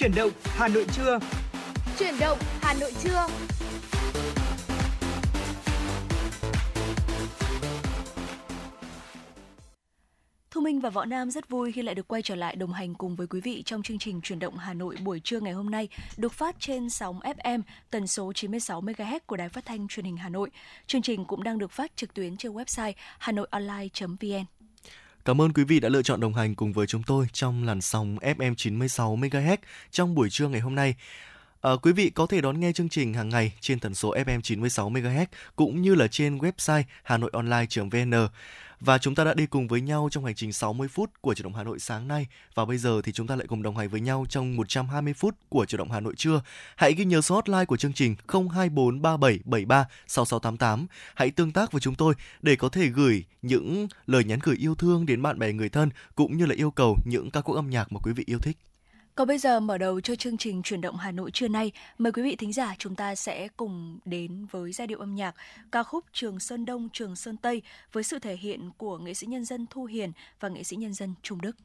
Chuyển động Hà Nội trưa. Chuyển động Hà Nội trưa. Thu Minh và Võ Nam rất vui khi lại được quay trở lại đồng hành cùng với quý vị trong chương trình Chuyển động Hà Nội buổi trưa ngày hôm nay được phát trên sóng FM tần số 96 MHz của Đài Phát thanh Truyền hình Hà Nội. Chương trình cũng đang được phát trực tuyến trên website hanoionline.vn. Cảm ơn quý vị đã lựa chọn đồng hành cùng với chúng tôi trong làn sóng FM 96 MHz trong buổi trưa ngày hôm nay. À, quý vị có thể đón nghe chương trình hàng ngày trên tần số FM 96 MHz cũng như là trên website hanoionline.vn. Và chúng ta đã đi cùng với nhau trong hành trình 60 phút của Chủ động Hà Nội sáng nay và bây giờ thì chúng ta lại cùng đồng hành với nhau trong 120 phút của Chủ động Hà Nội trưa. Hãy ghi nhớ số hotline của chương trình 02437736688 Hãy tương tác với chúng tôi để có thể gửi những lời nhắn gửi yêu thương đến bạn bè, người thân, cũng như là yêu cầu những ca khúc âm nhạc mà quý vị yêu thích. Còn bây giờ mở đầu cho chương trình chuyển động Hà Nội trưa nay, mời quý vị thính giả chúng ta sẽ cùng đến với giai điệu âm nhạc ca khúc Trường Sơn Đông Trường Sơn Tây với sự thể hiện của nghệ sĩ nhân dân Thu Hiền và nghệ sĩ nhân dân Trung Đức.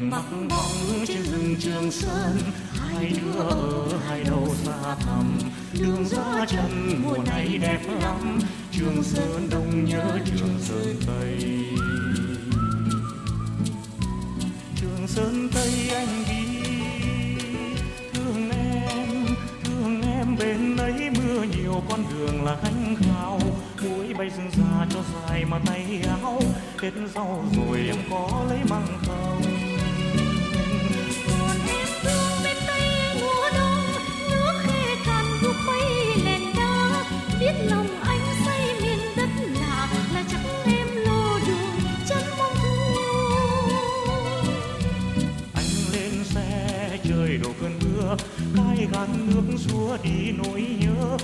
Mặc bóng trên rừng trường sơn, hai đứa ở hai đầu xa thẳm. Đường ra chân mùa này đẹp lắm, trường sơn đông nhớ trường sơn tây. Trường sơn tây anh đi, thương em thương em bên ấy mưa nhiều, con đường là anh khao. Mũi bay rừng già cho dài mà tay áo, hết rau rồi em có lấy măng không biết lòng anh say miền đất lạ là chắc em lô đường chân mong thu anh lên xe trời đổ cơn mưa cay gạt nước xua đi nỗi nhớ.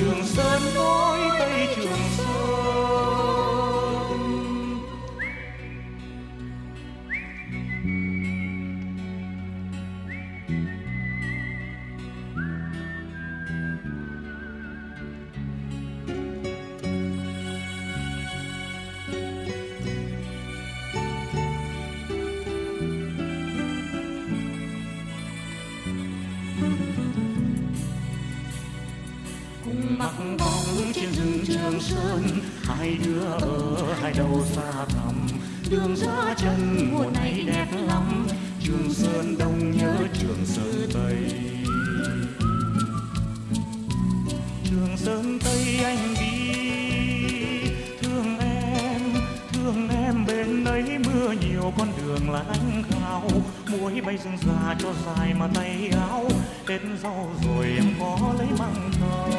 Trường sơn nối tây trường sơn trường sơn. Hai đứa ở hai đầu xa thẳm, đường ra chân mùa này đẹp lắm. Trường sơn đông nhớ trường sơn tây. Trường sơn tây anh đi, thương em thương em bên đấy mưa nhiều, con đường là anh khao. Muối bay rừng già cho dài mà tay áo, hết rau rồi em có lấy măng không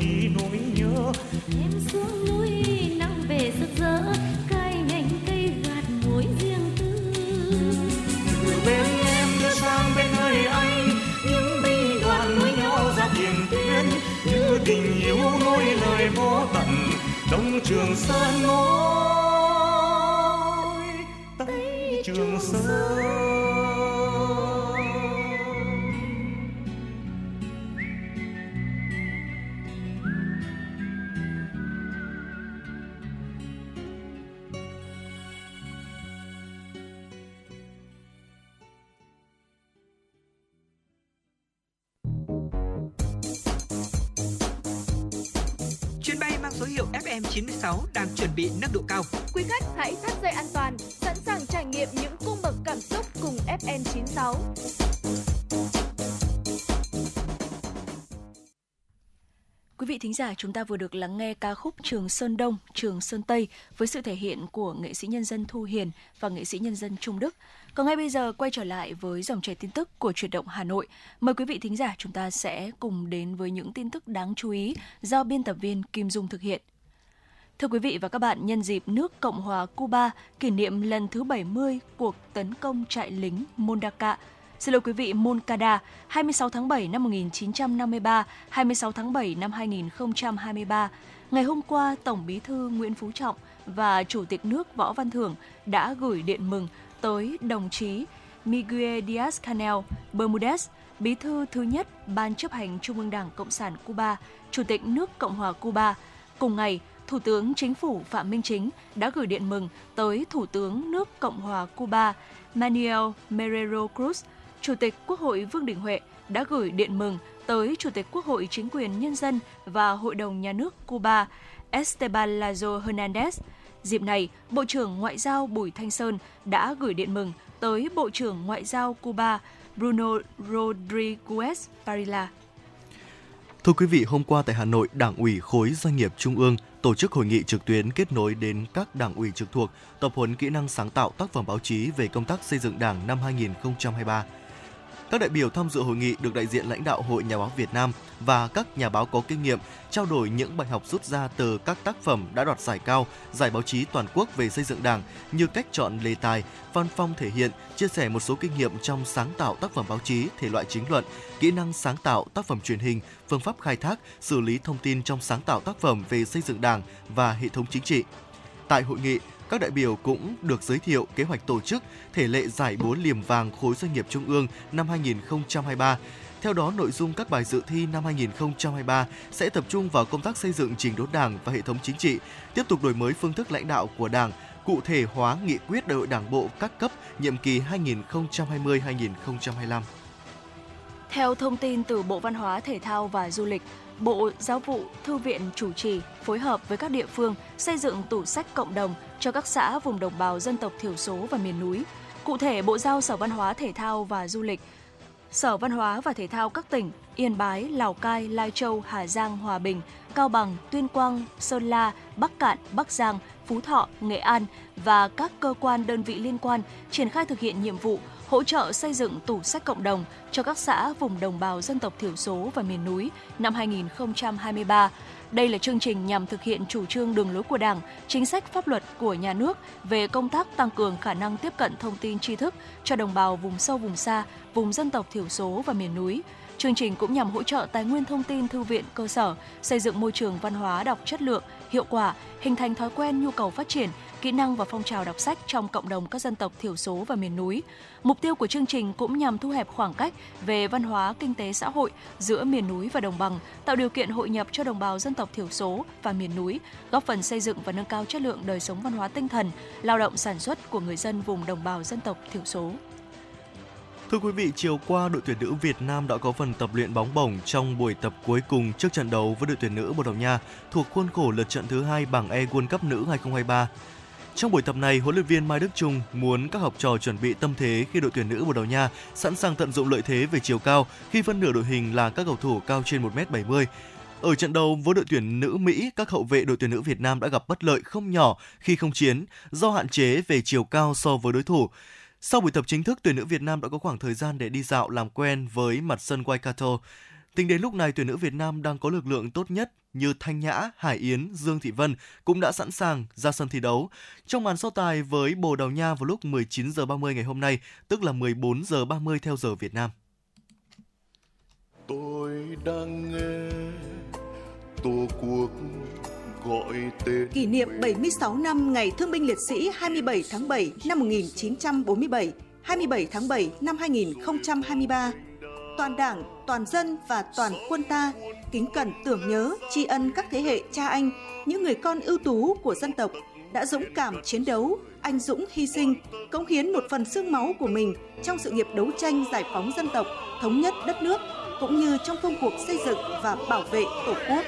đi nỗi nhớ. Em xuống núi nắng về rực rỡ cai nhành cây gạt mối riêng tư. Từ bên em đưa sang bên nơi anh những binh đoàn nối nhau ra tiền tuyến như tình yêu nối lời vô tận đông trường sơn nối giả, chúng ta vừa được lắng nghe ca khúc Trường Sơn Đông, Trường Sơn Tây với sự thể hiện của nghệ sĩ nhân dân Thu Hiền và nghệ sĩ nhân dân Trung Đức. Còn ngay bây giờ quay trở lại với dòng chảy tin tức của chuyển động Hà Nội. Mời quý vị thính giả chúng ta sẽ cùng đến với những tin tức đáng chú ý do biên tập viên Kim Dung thực hiện. Thưa quý vị và các bạn, nhân dịp nước Cộng hòa Cuba kỷ niệm lần thứ 70 cuộc tấn công trại lính Mondaca Xin lỗi quý vị, Moncada, 26 tháng 7 năm 1953, 26 tháng 7 năm 2023. Ngày hôm qua, Tổng Bí thư Nguyễn Phú Trọng và Chủ tịch nước Võ Văn Thưởng đã gửi điện mừng tới đồng chí Miguel Díaz-Canel Bermudez, Bí thư thứ nhất Ban chấp hành Trung ương Đảng Cộng sản Cuba, Chủ tịch nước Cộng hòa Cuba. Cùng ngày, Thủ tướng Chính phủ Phạm Minh Chính đã gửi điện mừng tới Thủ tướng nước Cộng hòa Cuba Manuel Merero Cruz, Chủ tịch Quốc hội Vương Đình Huệ đã gửi điện mừng tới Chủ tịch Quốc hội Chính quyền Nhân dân và Hội đồng Nhà nước Cuba Esteban Lazo Hernandez. Dịp này, Bộ trưởng Ngoại giao Bùi Thanh Sơn đã gửi điện mừng tới Bộ trưởng Ngoại giao Cuba Bruno Rodriguez Parilla. Thưa quý vị, hôm qua tại Hà Nội, Đảng ủy khối doanh nghiệp Trung ương tổ chức hội nghị trực tuyến kết nối đến các đảng ủy trực thuộc tập huấn kỹ năng sáng tạo tác phẩm báo chí về công tác xây dựng Đảng năm 2023. Các đại biểu tham dự hội nghị được đại diện lãnh đạo Hội Nhà báo Việt Nam và các nhà báo có kinh nghiệm trao đổi những bài học rút ra từ các tác phẩm đã đoạt giải cao, giải báo chí toàn quốc về xây dựng Đảng như cách chọn đề tài, văn phong thể hiện, chia sẻ một số kinh nghiệm trong sáng tạo tác phẩm báo chí, thể loại chính luận, kỹ năng sáng tạo tác phẩm truyền hình, phương pháp khai thác, xử lý thông tin trong sáng tạo tác phẩm về xây dựng Đảng và hệ thống chính trị. Tại hội nghị, các đại biểu cũng được giới thiệu kế hoạch tổ chức thể lệ giải búa liềm vàng khối doanh nghiệp trung ương năm 2023. Theo đó, nội dung các bài dự thi năm 2023 sẽ tập trung vào công tác xây dựng trình đốn Đảng và hệ thống chính trị, tiếp tục đổi mới phương thức lãnh đạo của Đảng, cụ thể hóa nghị quyết đại hội Đảng bộ các cấp nhiệm kỳ 2020-2025. Theo thông tin từ Bộ Văn hóa, Thể thao và Du lịch, Bộ Giáo vụ Thư viện chủ trì phối hợp với các địa phương xây dựng tủ sách cộng đồng cho các xã vùng đồng bào dân tộc thiểu số và miền núi. Cụ thể, Bộ giao Sở Văn hóa Thể thao và Du lịch, Sở Văn hóa và Thể thao các tỉnh Yên Bái, Lào Cai, Lai Châu, Hà Giang, Hòa Bình, Cao Bằng, Tuyên Quang, Sơn La, Bắc Cạn, Bắc Giang, Phú Thọ, Nghệ An và các cơ quan đơn vị liên quan triển khai thực hiện nhiệm vụ hỗ trợ xây dựng tủ sách cộng đồng cho các xã vùng đồng bào dân tộc thiểu số và miền núi năm 2023. Đây là chương trình nhằm thực hiện chủ trương đường lối của Đảng, chính sách pháp luật của nhà nước về công tác tăng cường khả năng tiếp cận thông tin tri thức cho đồng bào vùng sâu vùng xa, vùng dân tộc thiểu số và miền núi. Chương trình cũng nhằm hỗ trợ tài nguyên thông tin thư viện cơ sở, xây dựng môi trường văn hóa đọc chất lượng, hiệu quả, hình thành thói quen nhu cầu phát triển, kỹ năng và phong trào đọc sách trong cộng đồng các dân tộc thiểu số và miền núi. Mục tiêu của chương trình cũng nhằm thu hẹp khoảng cách về văn hóa, kinh tế xã hội giữa miền núi và đồng bằng, tạo điều kiện hội nhập cho đồng bào dân tộc thiểu số và miền núi, góp phần xây dựng và nâng cao chất lượng đời sống văn hóa tinh thần, lao động sản xuất của người dân vùng đồng bào dân tộc thiểu số. Thưa quý vị, chiều qua đội tuyển nữ Việt Nam đã có phần tập luyện bóng bổng trong buổi tập cuối cùng trước trận đấu với đội tuyển nữ Bồ Đào Nha thuộc khuôn khổ lượt trận thứ hai bảng E World Cup nữ 2023. Trong buổi tập này, huấn luyện viên Mai Đức Trung muốn các học trò chuẩn bị tâm thế khi đội tuyển nữ Bồ Đào Nha sẵn sàng tận dụng lợi thế về chiều cao khi phân nửa đội hình là các cầu thủ cao trên 1m70. Ở trận đấu với đội tuyển nữ Mỹ, các hậu vệ đội tuyển nữ Việt Nam đã gặp bất lợi không nhỏ khi không chiến do hạn chế về chiều cao so với đối thủ. Sau buổi tập chính thức, tuyển nữ Việt Nam đã có khoảng thời gian để đi dạo làm quen với mặt sân Waikato. Tính đến lúc này, tuyển nữ Việt Nam đang có lực lượng tốt nhất như Thanh Nhã, Hải Yến, Dương Thị Vân cũng đã sẵn sàng ra sân thi đấu. Trong màn so tài với Bồ Đào Nha vào lúc 19 giờ 30 ngày hôm nay, tức là 14 giờ 30 theo giờ Việt Nam. Tôi đang nghe Tổ quốc gọi tên Kỷ niệm 76 năm Ngày Thương binh Liệt sĩ 27 tháng 7 năm 1947, 27 tháng 7 năm 2023. Toàn Đảng, toàn dân và toàn quân ta kính cẩn tưởng nhớ, tri ân các thế hệ cha anh, những người con ưu tú của dân tộc đã dũng cảm chiến đấu, anh dũng hy sinh, cống hiến một phần xương máu của mình trong sự nghiệp đấu tranh giải phóng dân tộc, thống nhất đất nước cũng như trong công cuộc xây dựng và bảo vệ Tổ quốc.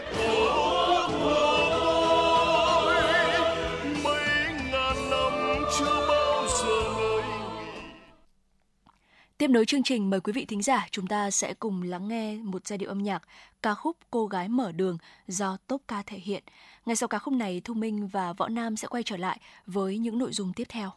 Tiếp nối chương trình, mời quý vị thính giả chúng ta sẽ cùng lắng nghe một giai điệu âm nhạc ca khúc Cô gái mở đường do Top Ca thể hiện. Ngay sau ca khúc này, Thu Minh và Võ Nam sẽ quay trở lại với những nội dung tiếp theo.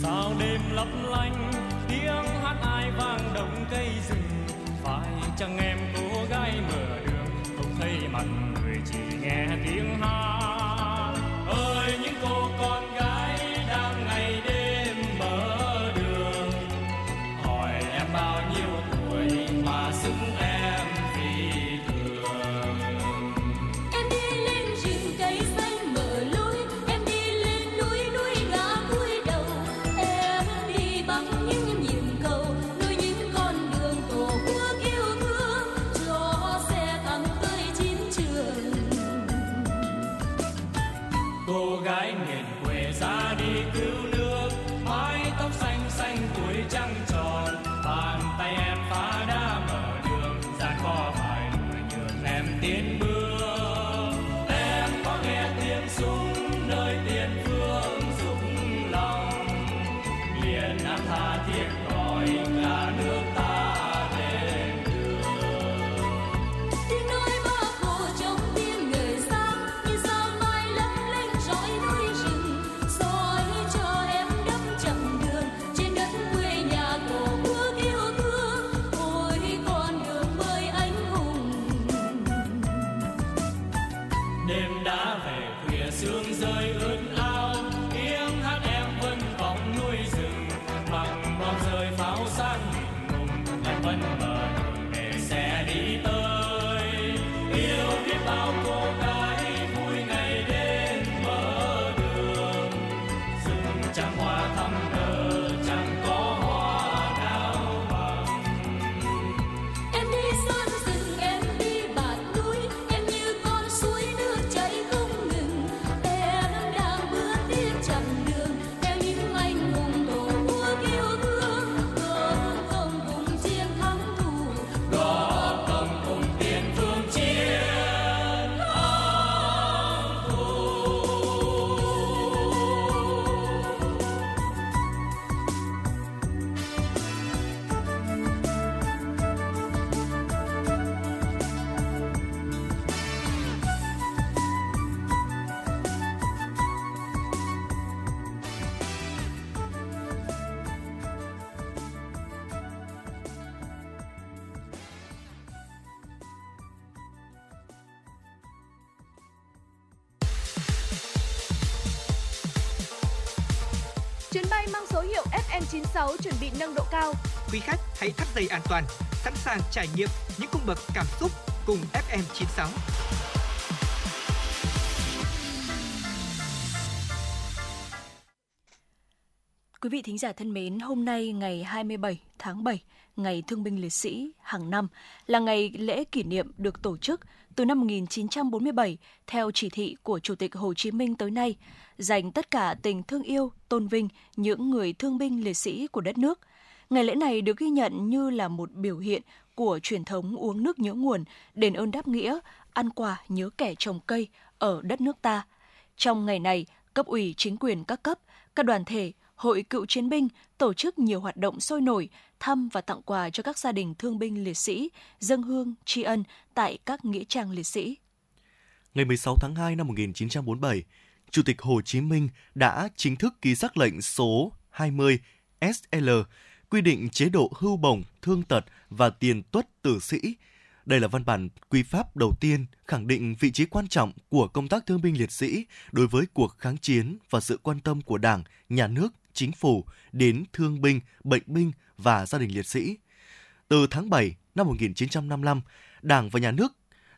sound Quý khách hãy thắt dây an toàn, sẵn sàng trải nghiệm những cung bậc cảm xúc cùng FM96. Quý vị thính giả thân mến, hôm nay ngày 27 tháng 7, ngày Thương binh Liệt sĩ hàng năm là ngày lễ kỷ niệm được tổ chức từ năm 1947 theo chỉ thị của Chủ tịch Hồ Chí Minh tới nay, dành tất cả tình thương yêu, tôn vinh những người thương binh liệt sĩ của đất nước. Ngày lễ này được ghi nhận như là một biểu hiện của truyền thống uống nước nhớ nguồn, đền ơn đáp nghĩa, ăn quà nhớ kẻ trồng cây ở đất nước ta. Trong ngày này, cấp ủy chính quyền các cấp, các đoàn thể, Hội Cựu Chiến binh tổ chức nhiều hoạt động sôi nổi, thăm và tặng quà cho các gia đình thương binh liệt sĩ, dân hương, tri ân tại các nghĩa trang liệt sĩ. Ngày 16 tháng 2 năm 1947, Chủ tịch Hồ Chí Minh đã chính thức ký sắc lệnh số 20 SL quy định chế độ hưu bổng, thương tật và tiền tuất tử sĩ. Đây là văn bản quy pháp đầu tiên khẳng định vị trí quan trọng của công tác thương binh liệt sĩ đối với cuộc kháng chiến và sự quan tâm của Đảng, Nhà nước, Chính phủ đến thương binh, bệnh binh và gia đình liệt sĩ. Từ tháng 7 năm 1955, Đảng và Nhà nước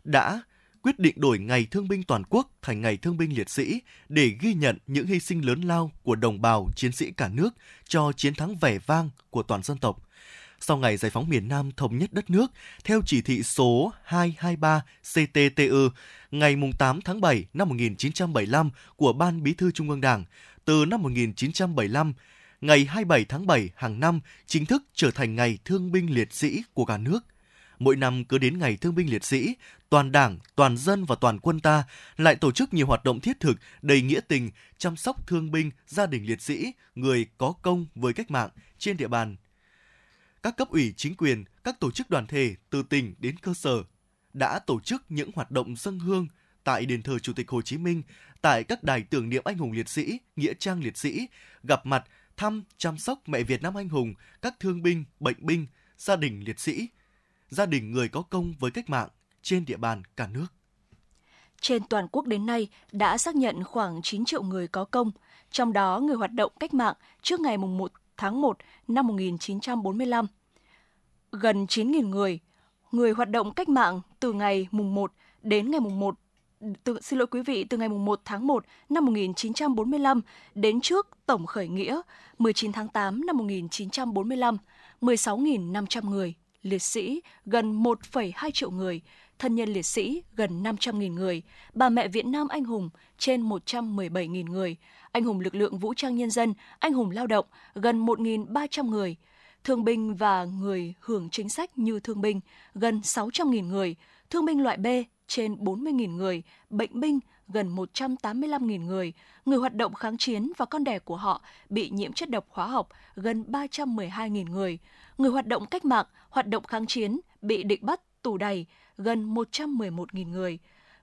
đã quyết định đổi ngày thương binh toàn quốc thành ngày thương binh liệt sĩ để ghi nhận những hy sinh lớn lao của đồng bào chiến sĩ cả nước cho chiến thắng vẻ vang của toàn dân tộc. Sau ngày giải phóng miền Nam thống nhất đất nước, theo chỉ thị số 223 CTTU ngày 8 tháng 7 năm 1975 của Ban Bí thư Trung ương Đảng, từ năm 1975, ngày 27 tháng 7 hàng năm chính thức trở thành ngày thương binh liệt sĩ của cả nước. Mỗi năm cứ đến ngày thương binh liệt sĩ, toàn đảng, toàn dân và toàn quân ta lại tổ chức nhiều hoạt động thiết thực đầy nghĩa tình chăm sóc thương binh, gia đình liệt sĩ, người có công với cách mạng trên địa bàn. Các cấp ủy chính quyền, các tổ chức đoàn thể từ tỉnh đến cơ sở đã tổ chức những hoạt động dân hương tại đền thờ Chủ tịch Hồ Chí Minh, tại các đài tưởng niệm anh hùng liệt sĩ, nghĩa trang liệt sĩ, gặp mặt, thăm, chăm sóc mẹ Việt Nam anh hùng, các thương binh, bệnh binh, gia đình liệt sĩ, gia đình người có công với cách mạng trên địa bàn cả nước. Trên toàn quốc đến nay đã xác nhận khoảng 9 triệu người có công, trong đó người hoạt động cách mạng trước ngày 1 tháng 1 năm 1945. Gần 9.000 người, người hoạt động cách mạng từ ngày mùng 1 đến ngày mùng 1 từ, xin lỗi quý vị, từ ngày 1 tháng 1 năm 1945 đến trước tổng khởi nghĩa 19 tháng 8 năm 1945, 16.500 người, liệt sĩ gần 1,2 triệu người, thân nhân liệt sĩ gần 500.000 người, bà mẹ Việt Nam anh hùng trên 117.000 người, anh hùng lực lượng vũ trang nhân dân, anh hùng lao động gần 1.300 người, thương binh và người hưởng chính sách như thương binh gần 600.000 người, thương binh loại B trên 40.000 người, bệnh binh gần 185.000 người, người hoạt động kháng chiến và con đẻ của họ bị nhiễm chất độc hóa học gần 312.000 người, người hoạt động cách mạng, hoạt động kháng chiến bị địch bắt, tù đày gần 111.000 người,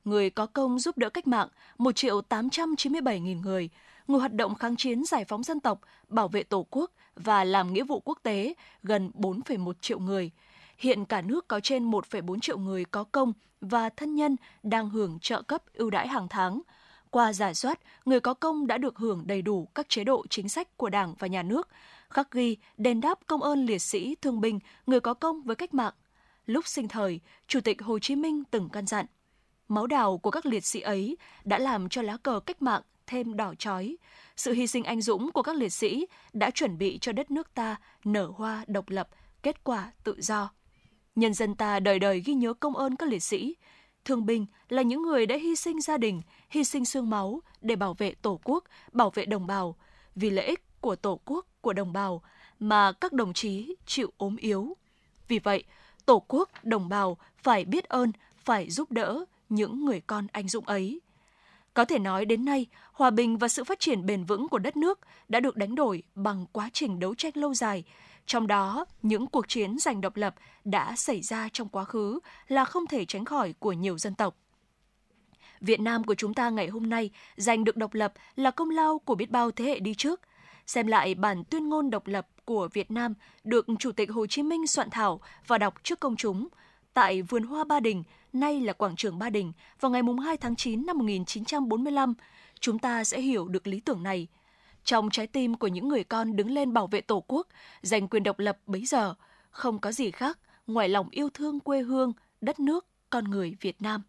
người có công giúp đỡ cách mạng 1 triệu 897.000 người, người hoạt động kháng chiến giải phóng dân tộc, bảo vệ Tổ quốc và làm nghĩa vụ quốc tế gần 4,1 triệu người. Hiện cả nước có trên 1,4 triệu người có công và thân nhân đang hưởng trợ cấp ưu đãi hàng tháng. Qua giả soát, người có công đã được hưởng đầy đủ các chế độ chính sách của Đảng và Nhà nước, khắc ghi đền đáp công ơn liệt sĩ, thương binh, người có công với cách mạng. Lúc sinh thời, Chủ tịch Hồ Chí Minh từng căn dặn, máu đào của các liệt sĩ ấy đã làm cho lá cờ cách mạng thêm đỏ chói. Sự hy sinh anh dũng của các liệt sĩ đã chuẩn bị cho đất nước ta nở hoa độc lập, kết quả tự do. Nhân dân ta đời đời ghi nhớ công ơn các liệt sĩ. Thương binh là những người đã hy sinh gia đình, hy sinh xương máu để bảo vệ Tổ quốc, bảo vệ đồng bào. Vì lợi ích của Tổ quốc, của đồng bào mà các đồng chí chịu ốm yếu. Vì vậy, Tổ quốc, đồng bào phải biết ơn, phải giúp đỡ những người con anh dũng ấy. Có thể nói đến nay, hòa bình và sự phát triển bền vững của đất nước đã được đánh đổi bằng quá trình đấu tranh lâu dài, trong đó, những cuộc chiến giành độc lập đã xảy ra trong quá khứ là không thể tránh khỏi của nhiều dân tộc. Việt Nam của chúng ta ngày hôm nay giành được độc lập là công lao của biết bao thế hệ đi trước. Xem lại bản tuyên ngôn độc lập của Việt Nam được Chủ tịch Hồ Chí Minh soạn thảo và đọc trước công chúng tại Vườn Hoa Ba Đình, nay là Quảng trường Ba Đình, vào ngày 2 tháng 9 năm 1945, chúng ta sẽ hiểu được lý tưởng này – trong trái tim của những người con đứng lên bảo vệ Tổ quốc, giành quyền độc lập bấy giờ, không có gì khác ngoài lòng yêu thương quê hương, đất nước, con người Việt Nam.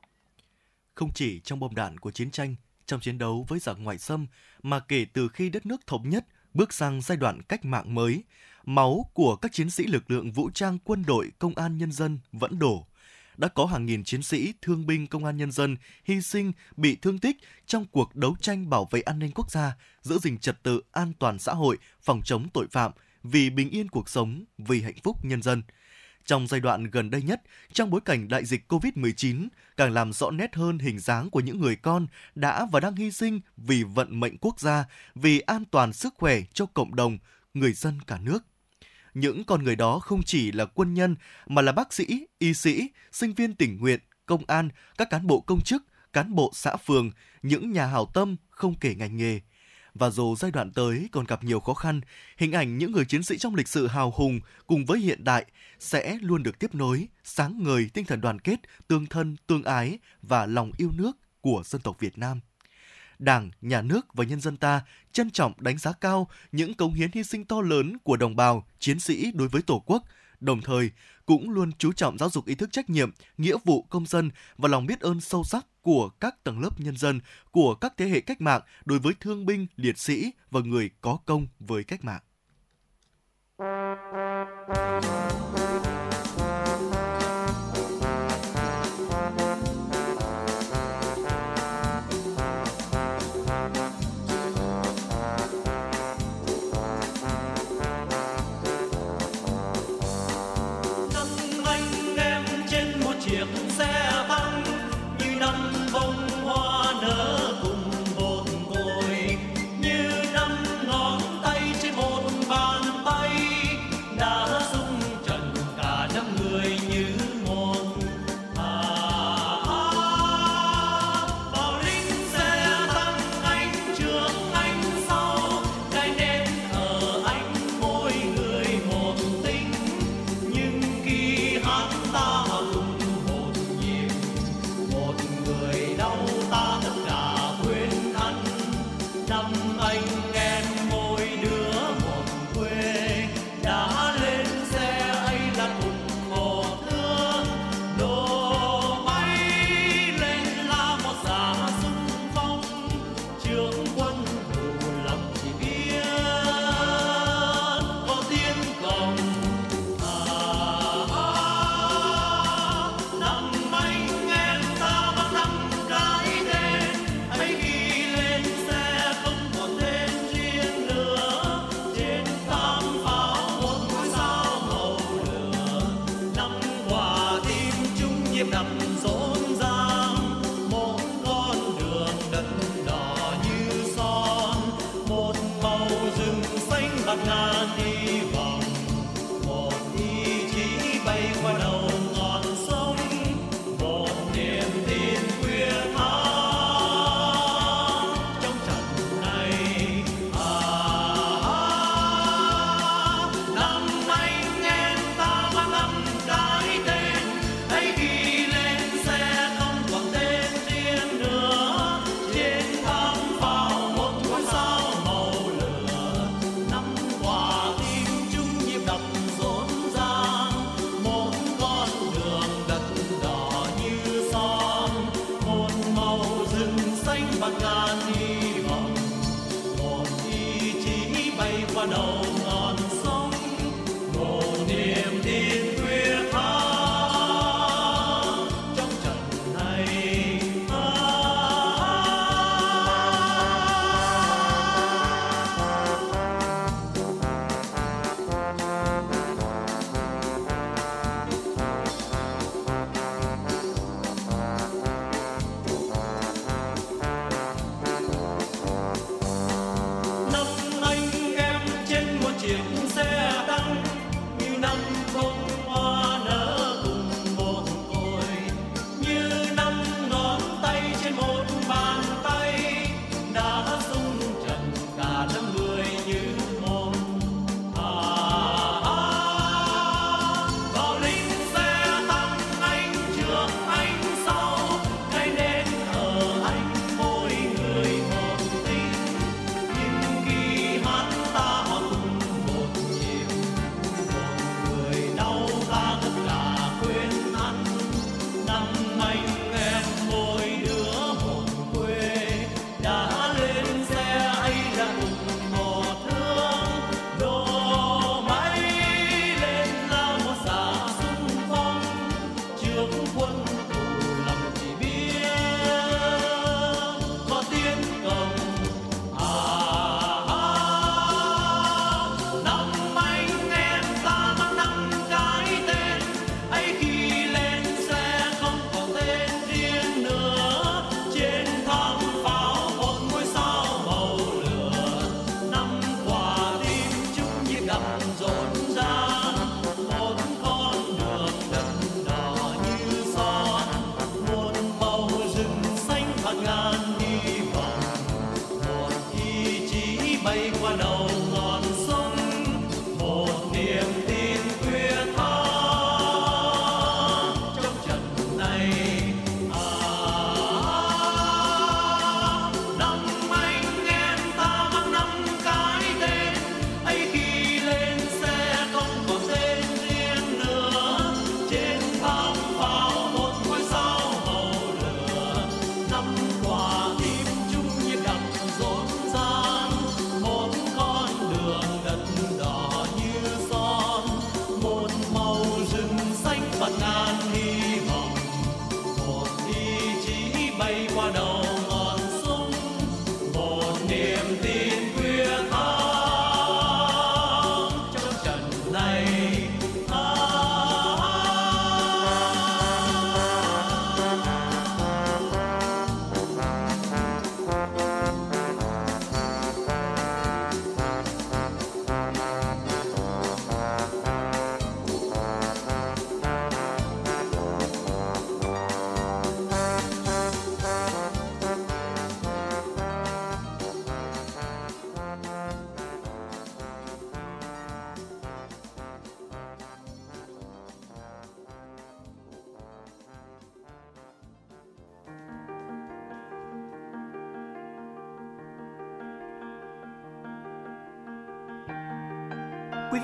Không chỉ trong bom đạn của chiến tranh, trong chiến đấu với giặc ngoại xâm, mà kể từ khi đất nước thống nhất, bước sang giai đoạn cách mạng mới, máu của các chiến sĩ lực lượng vũ trang quân đội công an nhân dân vẫn đổ. Đã có hàng nghìn chiến sĩ, thương binh công an nhân dân hy sinh, bị thương tích trong cuộc đấu tranh bảo vệ an ninh quốc gia, giữ gìn trật tự an toàn xã hội, phòng chống tội phạm, vì bình yên cuộc sống, vì hạnh phúc nhân dân – trong giai đoạn gần đây nhất, trong bối cảnh đại dịch COVID-19, càng làm rõ nét hơn hình dáng của những người con đã và đang hy sinh vì vận mệnh quốc gia, vì an toàn sức khỏe cho cộng đồng, người dân cả nước. Những con người đó không chỉ là quân nhân mà là bác sĩ, y sĩ, sinh viên tình nguyện, công an, các cán bộ công chức, cán bộ xã phường, những nhà hảo tâm không kể ngành nghề, và dù giai đoạn tới còn gặp nhiều khó khăn, hình ảnh những người chiến sĩ trong lịch sử hào hùng cùng với hiện đại sẽ luôn được tiếp nối, sáng ngời tinh thần đoàn kết, tương thân, tương ái và lòng yêu nước của dân tộc Việt Nam. Đảng, Nhà nước và nhân dân ta trân trọng đánh giá cao những cống hiến hy sinh to lớn của đồng bào, chiến sĩ đối với Tổ quốc, đồng thời cũng luôn chú trọng giáo dục ý thức trách nhiệm, nghĩa vụ công dân và lòng biết ơn sâu sắc của các tầng lớp nhân dân, của các thế hệ cách mạng đối với thương binh, liệt sĩ và người có công với cách mạng.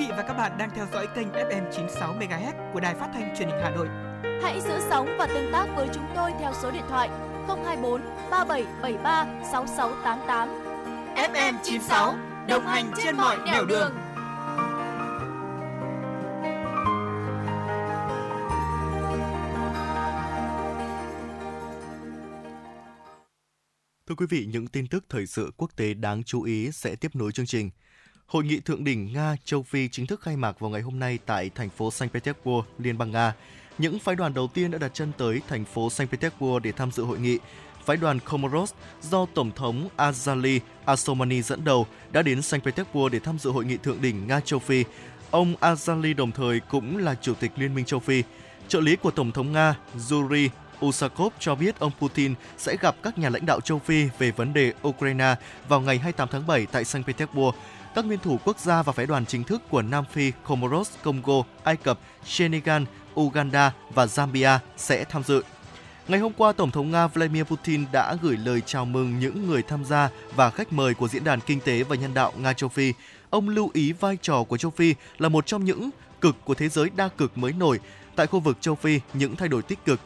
Vị và các bạn đang theo dõi kênh FM 96 MHz của đài phát thanh truyền hình Hà Nội. Hãy giữ sóng và tương tác với chúng tôi theo số điện thoại 024 3773 6688. FM 96 đồng hành trên mọi nẻo đường. Thưa quý vị, những tin tức thời sự quốc tế đáng chú ý sẽ tiếp nối chương trình. Hội nghị thượng đỉnh Nga châu Phi chính thức khai mạc vào ngày hôm nay tại thành phố Saint Petersburg, Liên bang Nga. Những phái đoàn đầu tiên đã đặt chân tới thành phố Saint Petersburg để tham dự hội nghị. Phái đoàn Comoros do Tổng thống Azali Assoumani dẫn đầu đã đến Saint Petersburg để tham dự hội nghị thượng đỉnh Nga châu Phi. Ông Azali đồng thời cũng là chủ tịch Liên minh châu Phi. Trợ lý của Tổng thống Nga Yuri Usakov cho biết ông Putin sẽ gặp các nhà lãnh đạo châu Phi về vấn đề Ukraine vào ngày 28 tháng 7 tại Saint Petersburg. Các nguyên thủ quốc gia và phái đoàn chính thức của Nam Phi, Comoros, Congo, Ai Cập, Senegal, Uganda và Zambia sẽ tham dự. Ngày hôm qua, Tổng thống Nga Vladimir Putin đã gửi lời chào mừng những người tham gia và khách mời của Diễn đàn Kinh tế và Nhân đạo Nga Châu Phi. Ông lưu ý vai trò của Châu Phi là một trong những cực của thế giới đa cực mới nổi. Tại khu vực Châu Phi, những thay đổi tích cực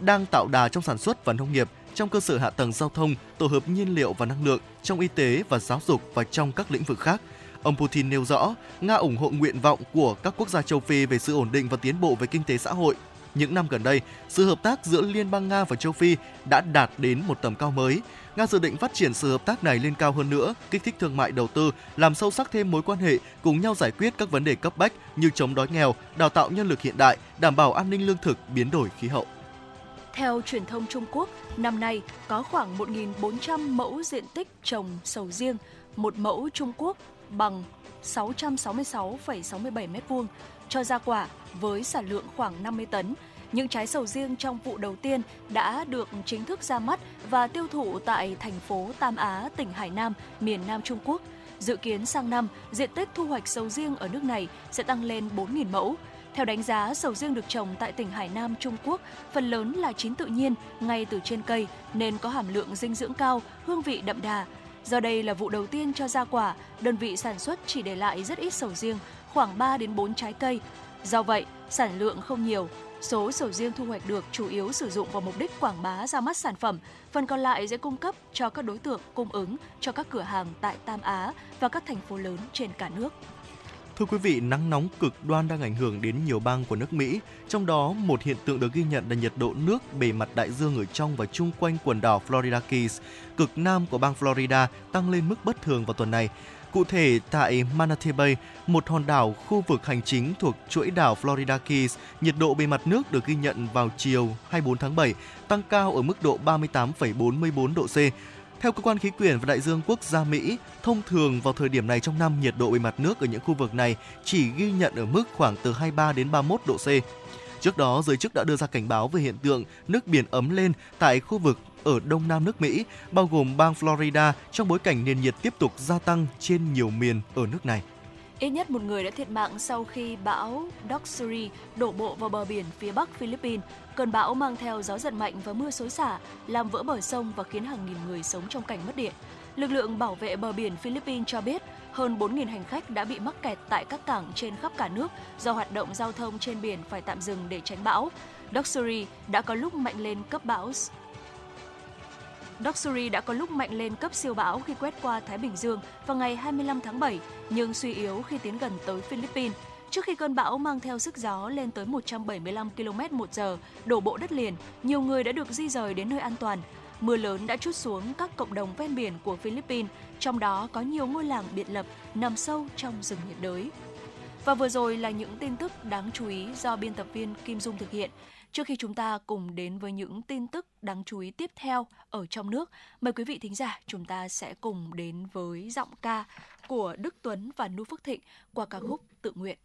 đang tạo đà trong sản xuất và nông nghiệp, trong cơ sở hạ tầng giao thông, tổ hợp nhiên liệu và năng lượng, trong y tế và giáo dục và trong các lĩnh vực khác. Ông Putin nêu rõ, Nga ủng hộ nguyện vọng của các quốc gia châu Phi về sự ổn định và tiến bộ về kinh tế xã hội. Những năm gần đây, sự hợp tác giữa Liên bang Nga và châu Phi đã đạt đến một tầm cao mới. Nga dự định phát triển sự hợp tác này lên cao hơn nữa, kích thích thương mại đầu tư, làm sâu sắc thêm mối quan hệ, cùng nhau giải quyết các vấn đề cấp bách như chống đói nghèo, đào tạo nhân lực hiện đại, đảm bảo an ninh lương thực, biến đổi khí hậu. Theo truyền thông Trung Quốc, năm nay có khoảng 1.400 mẫu diện tích trồng sầu riêng, một mẫu Trung Quốc bằng 666,67 m2 cho ra quả với sản lượng khoảng 50 tấn. Những trái sầu riêng trong vụ đầu tiên đã được chính thức ra mắt và tiêu thụ tại thành phố Tam Á, tỉnh Hải Nam, miền Nam Trung Quốc. Dự kiến sang năm, diện tích thu hoạch sầu riêng ở nước này sẽ tăng lên 4.000 mẫu. Theo đánh giá, sầu riêng được trồng tại tỉnh Hải Nam, Trung Quốc phần lớn là chín tự nhiên ngay từ trên cây nên có hàm lượng dinh dưỡng cao, hương vị đậm đà. Do đây là vụ đầu tiên cho ra quả, đơn vị sản xuất chỉ để lại rất ít sầu riêng, khoảng 3 đến 4 trái cây. Do vậy, sản lượng không nhiều, số sầu riêng thu hoạch được chủ yếu sử dụng vào mục đích quảng bá ra mắt sản phẩm, phần còn lại sẽ cung cấp cho các đối tượng cung ứng cho các cửa hàng tại Tam Á và các thành phố lớn trên cả nước. Thưa quý vị, nắng nóng cực đoan đang ảnh hưởng đến nhiều bang của nước Mỹ, trong đó một hiện tượng được ghi nhận là nhiệt độ nước bề mặt đại dương ở trong và chung quanh quần đảo Florida Keys, cực nam của bang Florida tăng lên mức bất thường vào tuần này. Cụ thể, tại Manatee Bay, một hòn đảo khu vực hành chính thuộc chuỗi đảo Florida Keys, nhiệt độ bề mặt nước được ghi nhận vào chiều 24 tháng 7 tăng cao ở mức độ 38,44 độ C, theo cơ quan khí quyển và đại dương quốc gia Mỹ, thông thường vào thời điểm này trong năm nhiệt độ bề mặt nước ở những khu vực này chỉ ghi nhận ở mức khoảng từ 23 đến 31 độ C. Trước đó, giới chức đã đưa ra cảnh báo về hiện tượng nước biển ấm lên tại khu vực ở đông nam nước Mỹ, bao gồm bang Florida trong bối cảnh nền nhiệt tiếp tục gia tăng trên nhiều miền ở nước này. Ít nhất một người đã thiệt mạng sau khi bão Doxury đổ bộ vào bờ biển phía bắc Philippines. Cơn bão mang theo gió giật mạnh và mưa xối xả, làm vỡ bờ sông và khiến hàng nghìn người sống trong cảnh mất điện. Lực lượng bảo vệ bờ biển Philippines cho biết hơn 4.000 hành khách đã bị mắc kẹt tại các cảng trên khắp cả nước do hoạt động giao thông trên biển phải tạm dừng để tránh bão. Doksuri đã có lúc mạnh lên cấp bão Doksuri đã có lúc mạnh lên cấp siêu bão khi quét qua Thái Bình Dương vào ngày 25 tháng 7, nhưng suy yếu khi tiến gần tới Philippines. Trước khi cơn bão mang theo sức gió lên tới 175 km một giờ, đổ bộ đất liền, nhiều người đã được di rời đến nơi an toàn. Mưa lớn đã trút xuống các cộng đồng ven biển của Philippines, trong đó có nhiều ngôi làng biệt lập nằm sâu trong rừng nhiệt đới. Và vừa rồi là những tin tức đáng chú ý do biên tập viên Kim Dung thực hiện. Trước khi chúng ta cùng đến với những tin tức đáng chú ý tiếp theo ở trong nước, mời quý vị thính giả chúng ta sẽ cùng đến với giọng ca của Đức Tuấn và Nu Phước Thịnh qua ca khúc Tự nguyện.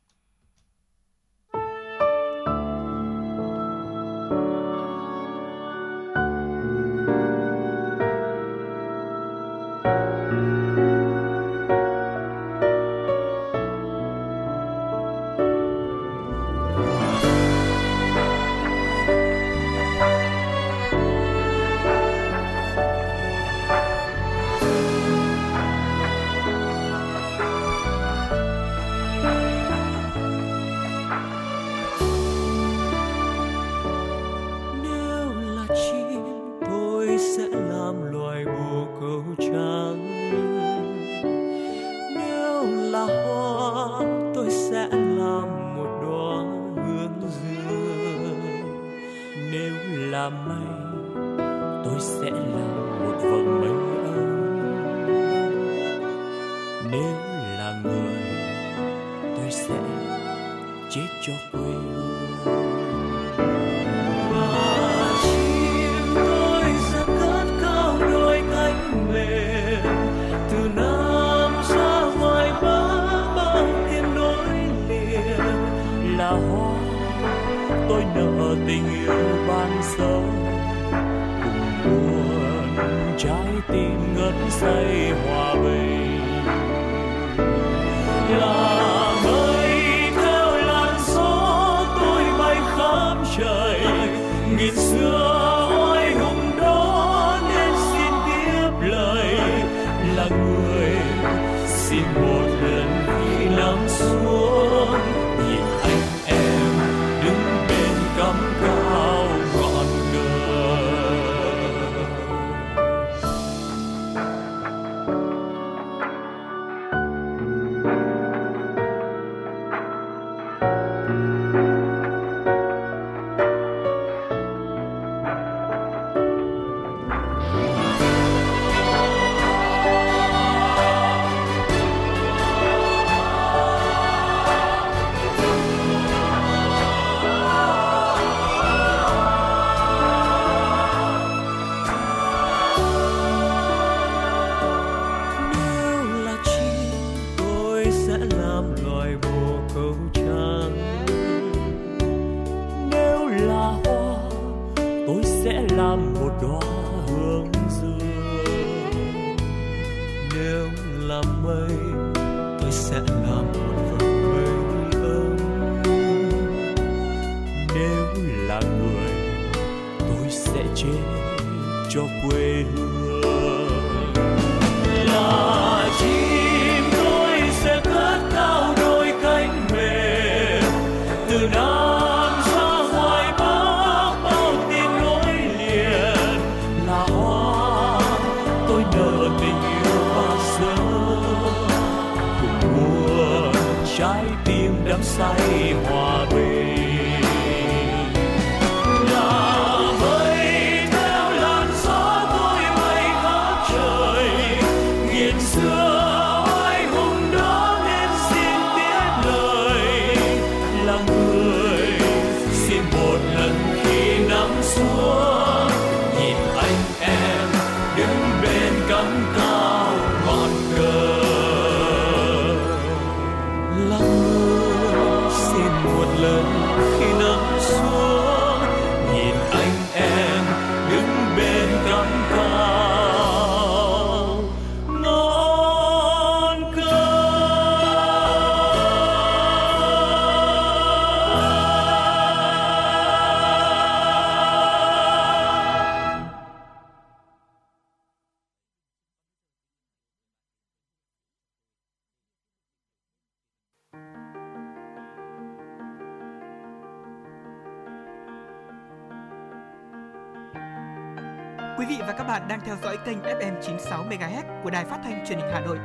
Kênh FM 96 MHz của Đài Phát thanh Truyền hình Hà Nội.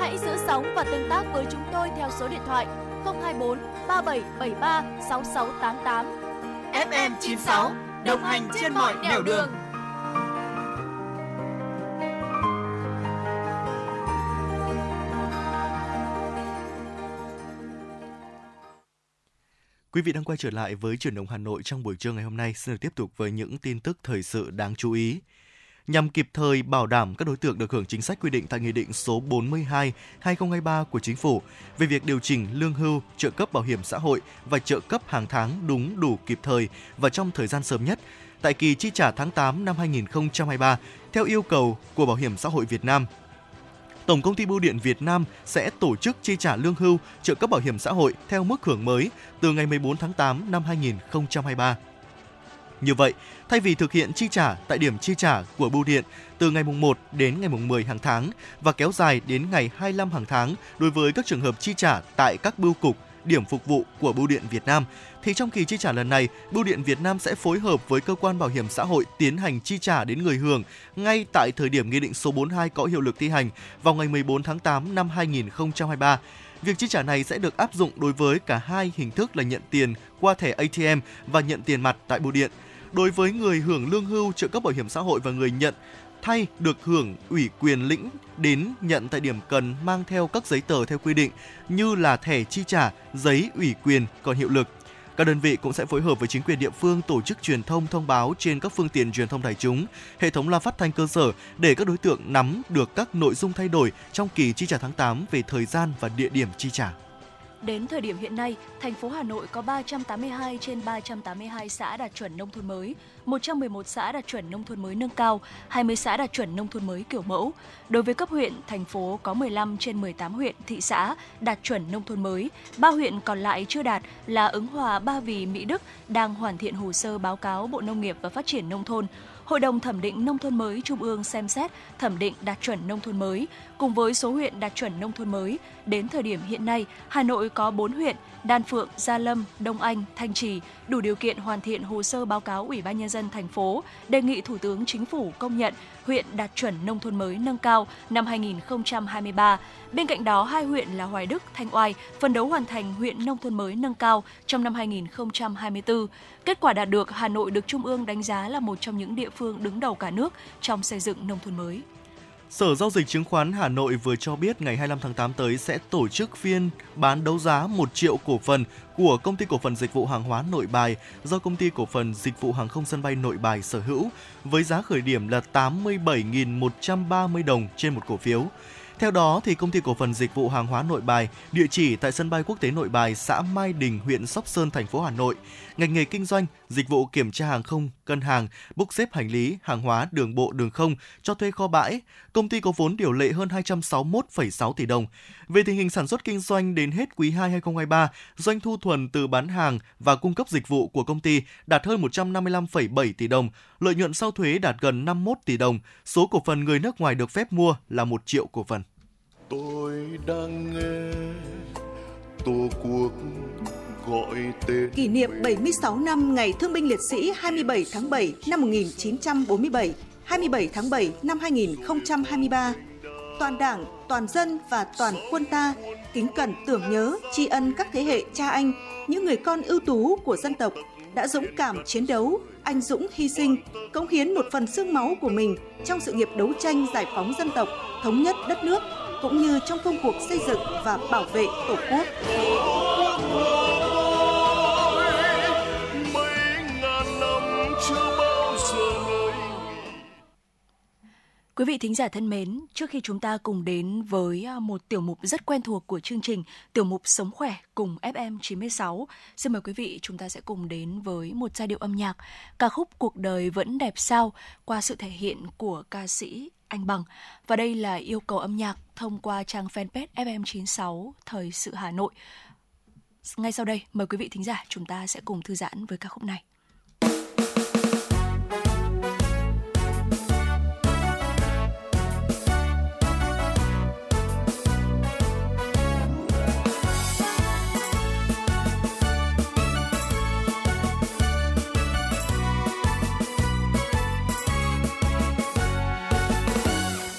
Hãy giữ sóng và tương tác với chúng tôi theo số điện thoại 024 3773 6688. FM 96 đồng hành trên mọi nẻo đường. Quý vị đang quay trở lại với chuyển động Hà Nội trong buổi trưa ngày hôm nay. Xin được tiếp tục với những tin tức thời sự đáng chú ý. Nhằm kịp thời bảo đảm các đối tượng được hưởng chính sách quy định tại Nghị định số 42-2023 của Chính phủ về việc điều chỉnh lương hưu, trợ cấp bảo hiểm xã hội và trợ cấp hàng tháng đúng đủ kịp thời và trong thời gian sớm nhất, tại kỳ chi trả tháng 8 năm 2023 theo yêu cầu của Bảo hiểm xã hội Việt Nam Tổng công ty Bưu điện Việt Nam sẽ tổ chức chi trả lương hưu, trợ cấp bảo hiểm xã hội theo mức hưởng mới từ ngày 14 tháng 8 năm 2023. Như vậy, thay vì thực hiện chi trả tại điểm chi trả của bưu điện từ ngày mùng 1 đến ngày mùng 10 hàng tháng và kéo dài đến ngày 25 hàng tháng đối với các trường hợp chi trả tại các bưu cục, điểm phục vụ của Bưu điện Việt Nam thì trong kỳ chi trả lần này, Bưu điện Việt Nam sẽ phối hợp với cơ quan bảo hiểm xã hội tiến hành chi trả đến người hưởng ngay tại thời điểm Nghị định số 42 có hiệu lực thi hành vào ngày 14 tháng 8 năm 2023. Việc chi trả này sẽ được áp dụng đối với cả hai hình thức là nhận tiền qua thẻ ATM và nhận tiền mặt tại bưu điện. Đối với người hưởng lương hưu, trợ cấp bảo hiểm xã hội và người nhận thay được hưởng ủy quyền lĩnh đến nhận tại điểm cần mang theo các giấy tờ theo quy định như là thẻ chi trả, giấy ủy quyền còn hiệu lực. Các đơn vị cũng sẽ phối hợp với chính quyền địa phương tổ chức truyền thông thông báo trên các phương tiện truyền thông đại chúng, hệ thống loa phát thanh cơ sở để các đối tượng nắm được các nội dung thay đổi trong kỳ chi trả tháng 8 về thời gian và địa điểm chi trả. Đến thời điểm hiện nay, thành phố Hà Nội có 382 trên 382 xã đạt chuẩn nông thôn mới, 111 xã đạt chuẩn nông thôn mới nâng cao, 20 xã đạt chuẩn nông thôn mới kiểu mẫu. Đối với cấp huyện, thành phố có 15 trên 18 huyện, thị xã đạt chuẩn nông thôn mới. Ba huyện còn lại chưa đạt là Ứng Hòa, Ba Vì, Mỹ Đức đang hoàn thiện hồ sơ báo cáo Bộ Nông nghiệp và Phát triển Nông thôn. Hội đồng thẩm định nông thôn mới Trung ương xem xét thẩm định đạt chuẩn nông thôn mới cùng với số huyện đạt chuẩn nông thôn mới. Đến thời điểm hiện nay, Hà Nội có 4 huyện Đan Phượng, Gia Lâm, Đông Anh, Thanh Trì đủ điều kiện hoàn thiện hồ sơ báo cáo Ủy ban nhân dân thành phố, đề nghị Thủ tướng Chính phủ công nhận huyện đạt chuẩn nông thôn mới nâng cao năm 2023. Bên cạnh đó, hai huyện là Hoài Đức, Thanh Oai phấn đấu hoàn thành huyện nông thôn mới nâng cao trong năm 2024. Kết quả đạt được, Hà Nội được Trung ương đánh giá là một trong những địa phương đứng đầu cả nước trong xây dựng nông thôn mới. Sở Giao dịch Chứng khoán Hà Nội vừa cho biết ngày 25 tháng 8 tới sẽ tổ chức phiên bán đấu giá 1 triệu cổ phần của Công ty Cổ phần Dịch vụ Hàng hóa Nội Bài do Công ty Cổ phần Dịch vụ Hàng không Sân bay Nội Bài sở hữu với giá khởi điểm là 87.130 đồng trên một cổ phiếu. Theo đó, thì công ty cổ phần dịch vụ hàng hóa Nội Bài, địa chỉ tại sân bay quốc tế Nội Bài, xã Mai Đình, huyện Sóc Sơn, thành phố Hà Nội, ngành nghề kinh doanh, dịch vụ kiểm tra hàng không, cân hàng, bốc xếp hành lý, hàng hóa đường bộ đường không, cho thuê kho bãi. Công ty có vốn điều lệ hơn 261,6 tỷ đồng. Về tình hình sản xuất kinh doanh đến hết quý 2 2023, doanh thu thuần từ bán hàng và cung cấp dịch vụ của công ty đạt hơn 155,7 tỷ đồng, lợi nhuận sau thuế đạt gần 51 tỷ đồng, số cổ phần người nước ngoài được phép mua là 1 triệu cổ phần. Tôi đang nghe Tổ quốc gọi tên Kỷ niệm 76 năm Ngày Thương binh Liệt sĩ 27 tháng 7 năm 1947, 27 tháng 7 năm 2023. Toàn Đảng, toàn dân và toàn quân ta kính cẩn tưởng nhớ, tri ân các thế hệ cha anh, những người con ưu tú của dân tộc đã dũng cảm chiến đấu, anh dũng hy sinh, cống hiến một phần xương máu của mình trong sự nghiệp đấu tranh giải phóng dân tộc, thống nhất đất nước cũng như trong công cuộc xây dựng và bảo vệ Tổ quốc. Quý vị thính giả thân mến, trước khi chúng ta cùng đến với à, một tiểu mục rất quen thuộc của chương trình, tiểu mục Sống khỏe cùng FM 96, xin mời quý vị chúng ta sẽ cùng đến với một giai điệu âm nhạc, ca khúc Cuộc đời vẫn đẹp sao qua sự thể hiện của ca sĩ Anh Bằng. Và đây là yêu cầu âm nhạc thông qua trang fanpage FM 96 Thời sự Hà Nội. Ngay sau đây, mời quý vị thính giả chúng ta sẽ cùng thư giãn với ca khúc này.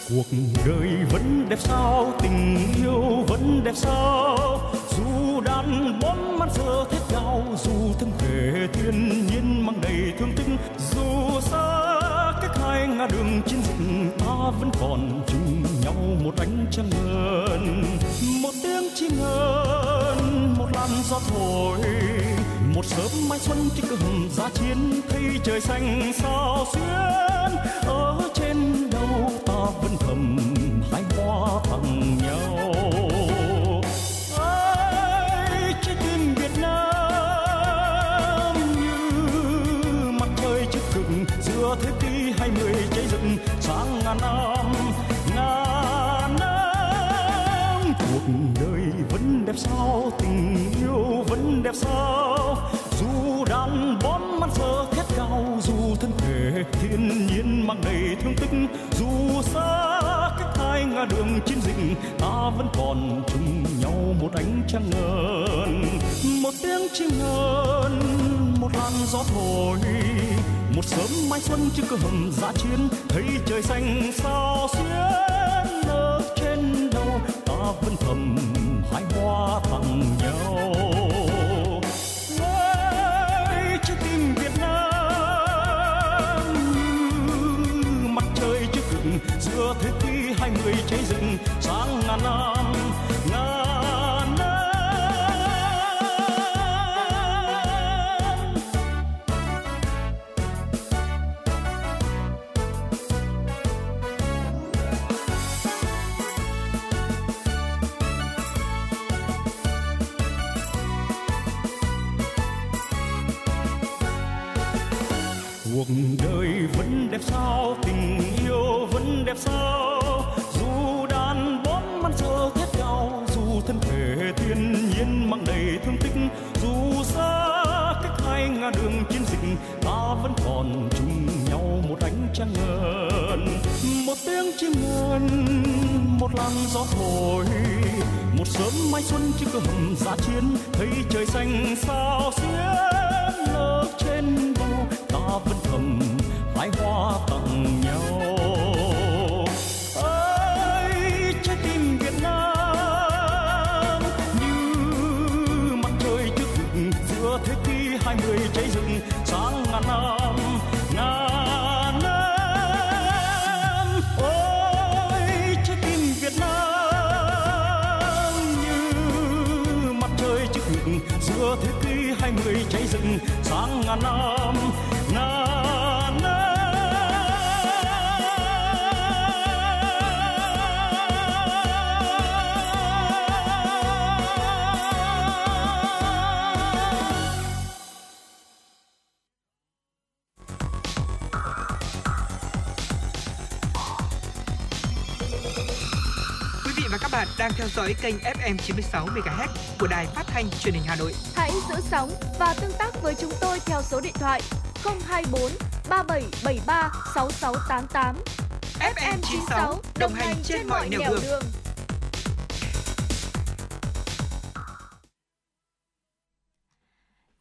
Cuộc đời vẫn đẹp sao, tình yêu vẫn đẹp sao. Dù đàn bóng mắt giờ thét gào dù thân thể thiên nhiên mang đầy thương tinh dù xa cách hai ngã đường chiến dịch ta vẫn còn chung nhau một ánh trăng ngân. Một tiếng chim ngân, một làn gió thổi, một sớm mai xuân trên cường ra chiến, thấy trời xanh sao xuyên ở trên đầu vẫn thầm hai hoa thằng nhau. Ai trái tim Việt Nam như mặt trời trước cực giữa thế kỷ hai mươi cháy rực, sáng ngàn năm ngàn năm. Cuộc đời vẫn đẹp sao, tình yêu vẫn đẹp sao? Dù đang bom mắt giờ thét cao, dù thân thể thiên nhiên mang đầy thương tích xa, cách hai ngã đường chiến dịch, ta vẫn còn chung nhau một ánh trăng ngân. Một tiếng chim ngân, một làn gió thổi, một sớm mai xuân trước cửa hầm ra chiến. Thấy trời xanh sao xuyến nở trên đầu, ta vẫn thầm hai hoa tặng ngàn năm ngàn năm cuộc đời vẫn đẹp sao tình yêu vẫn đẹp sao? Thân thể thiên nhiên mang đầy thương tích. Dù xa cách hai ngã đường chiến dịch, ta vẫn còn chung nhau một ánh trăng ngân một tiếng chim ngân, một làn gió thổi. Một sớm mai xuân trước cơ hầm giá chiến, thấy trời xanh sao xuyến lớp trên bầu ta vẫn thầm hai hoa tặng nhau. Ngàn năm, ngàn Quý vị và các bạn đang theo dõi kênh FM 96 MHz của đài phát thanh truyền hình Hà Nội. Hãy giữ sóng và tương tác với chúng tôi theo số điện thoại 024 3773 6688. FM 96 đồng hành trên mọi nẻo đường.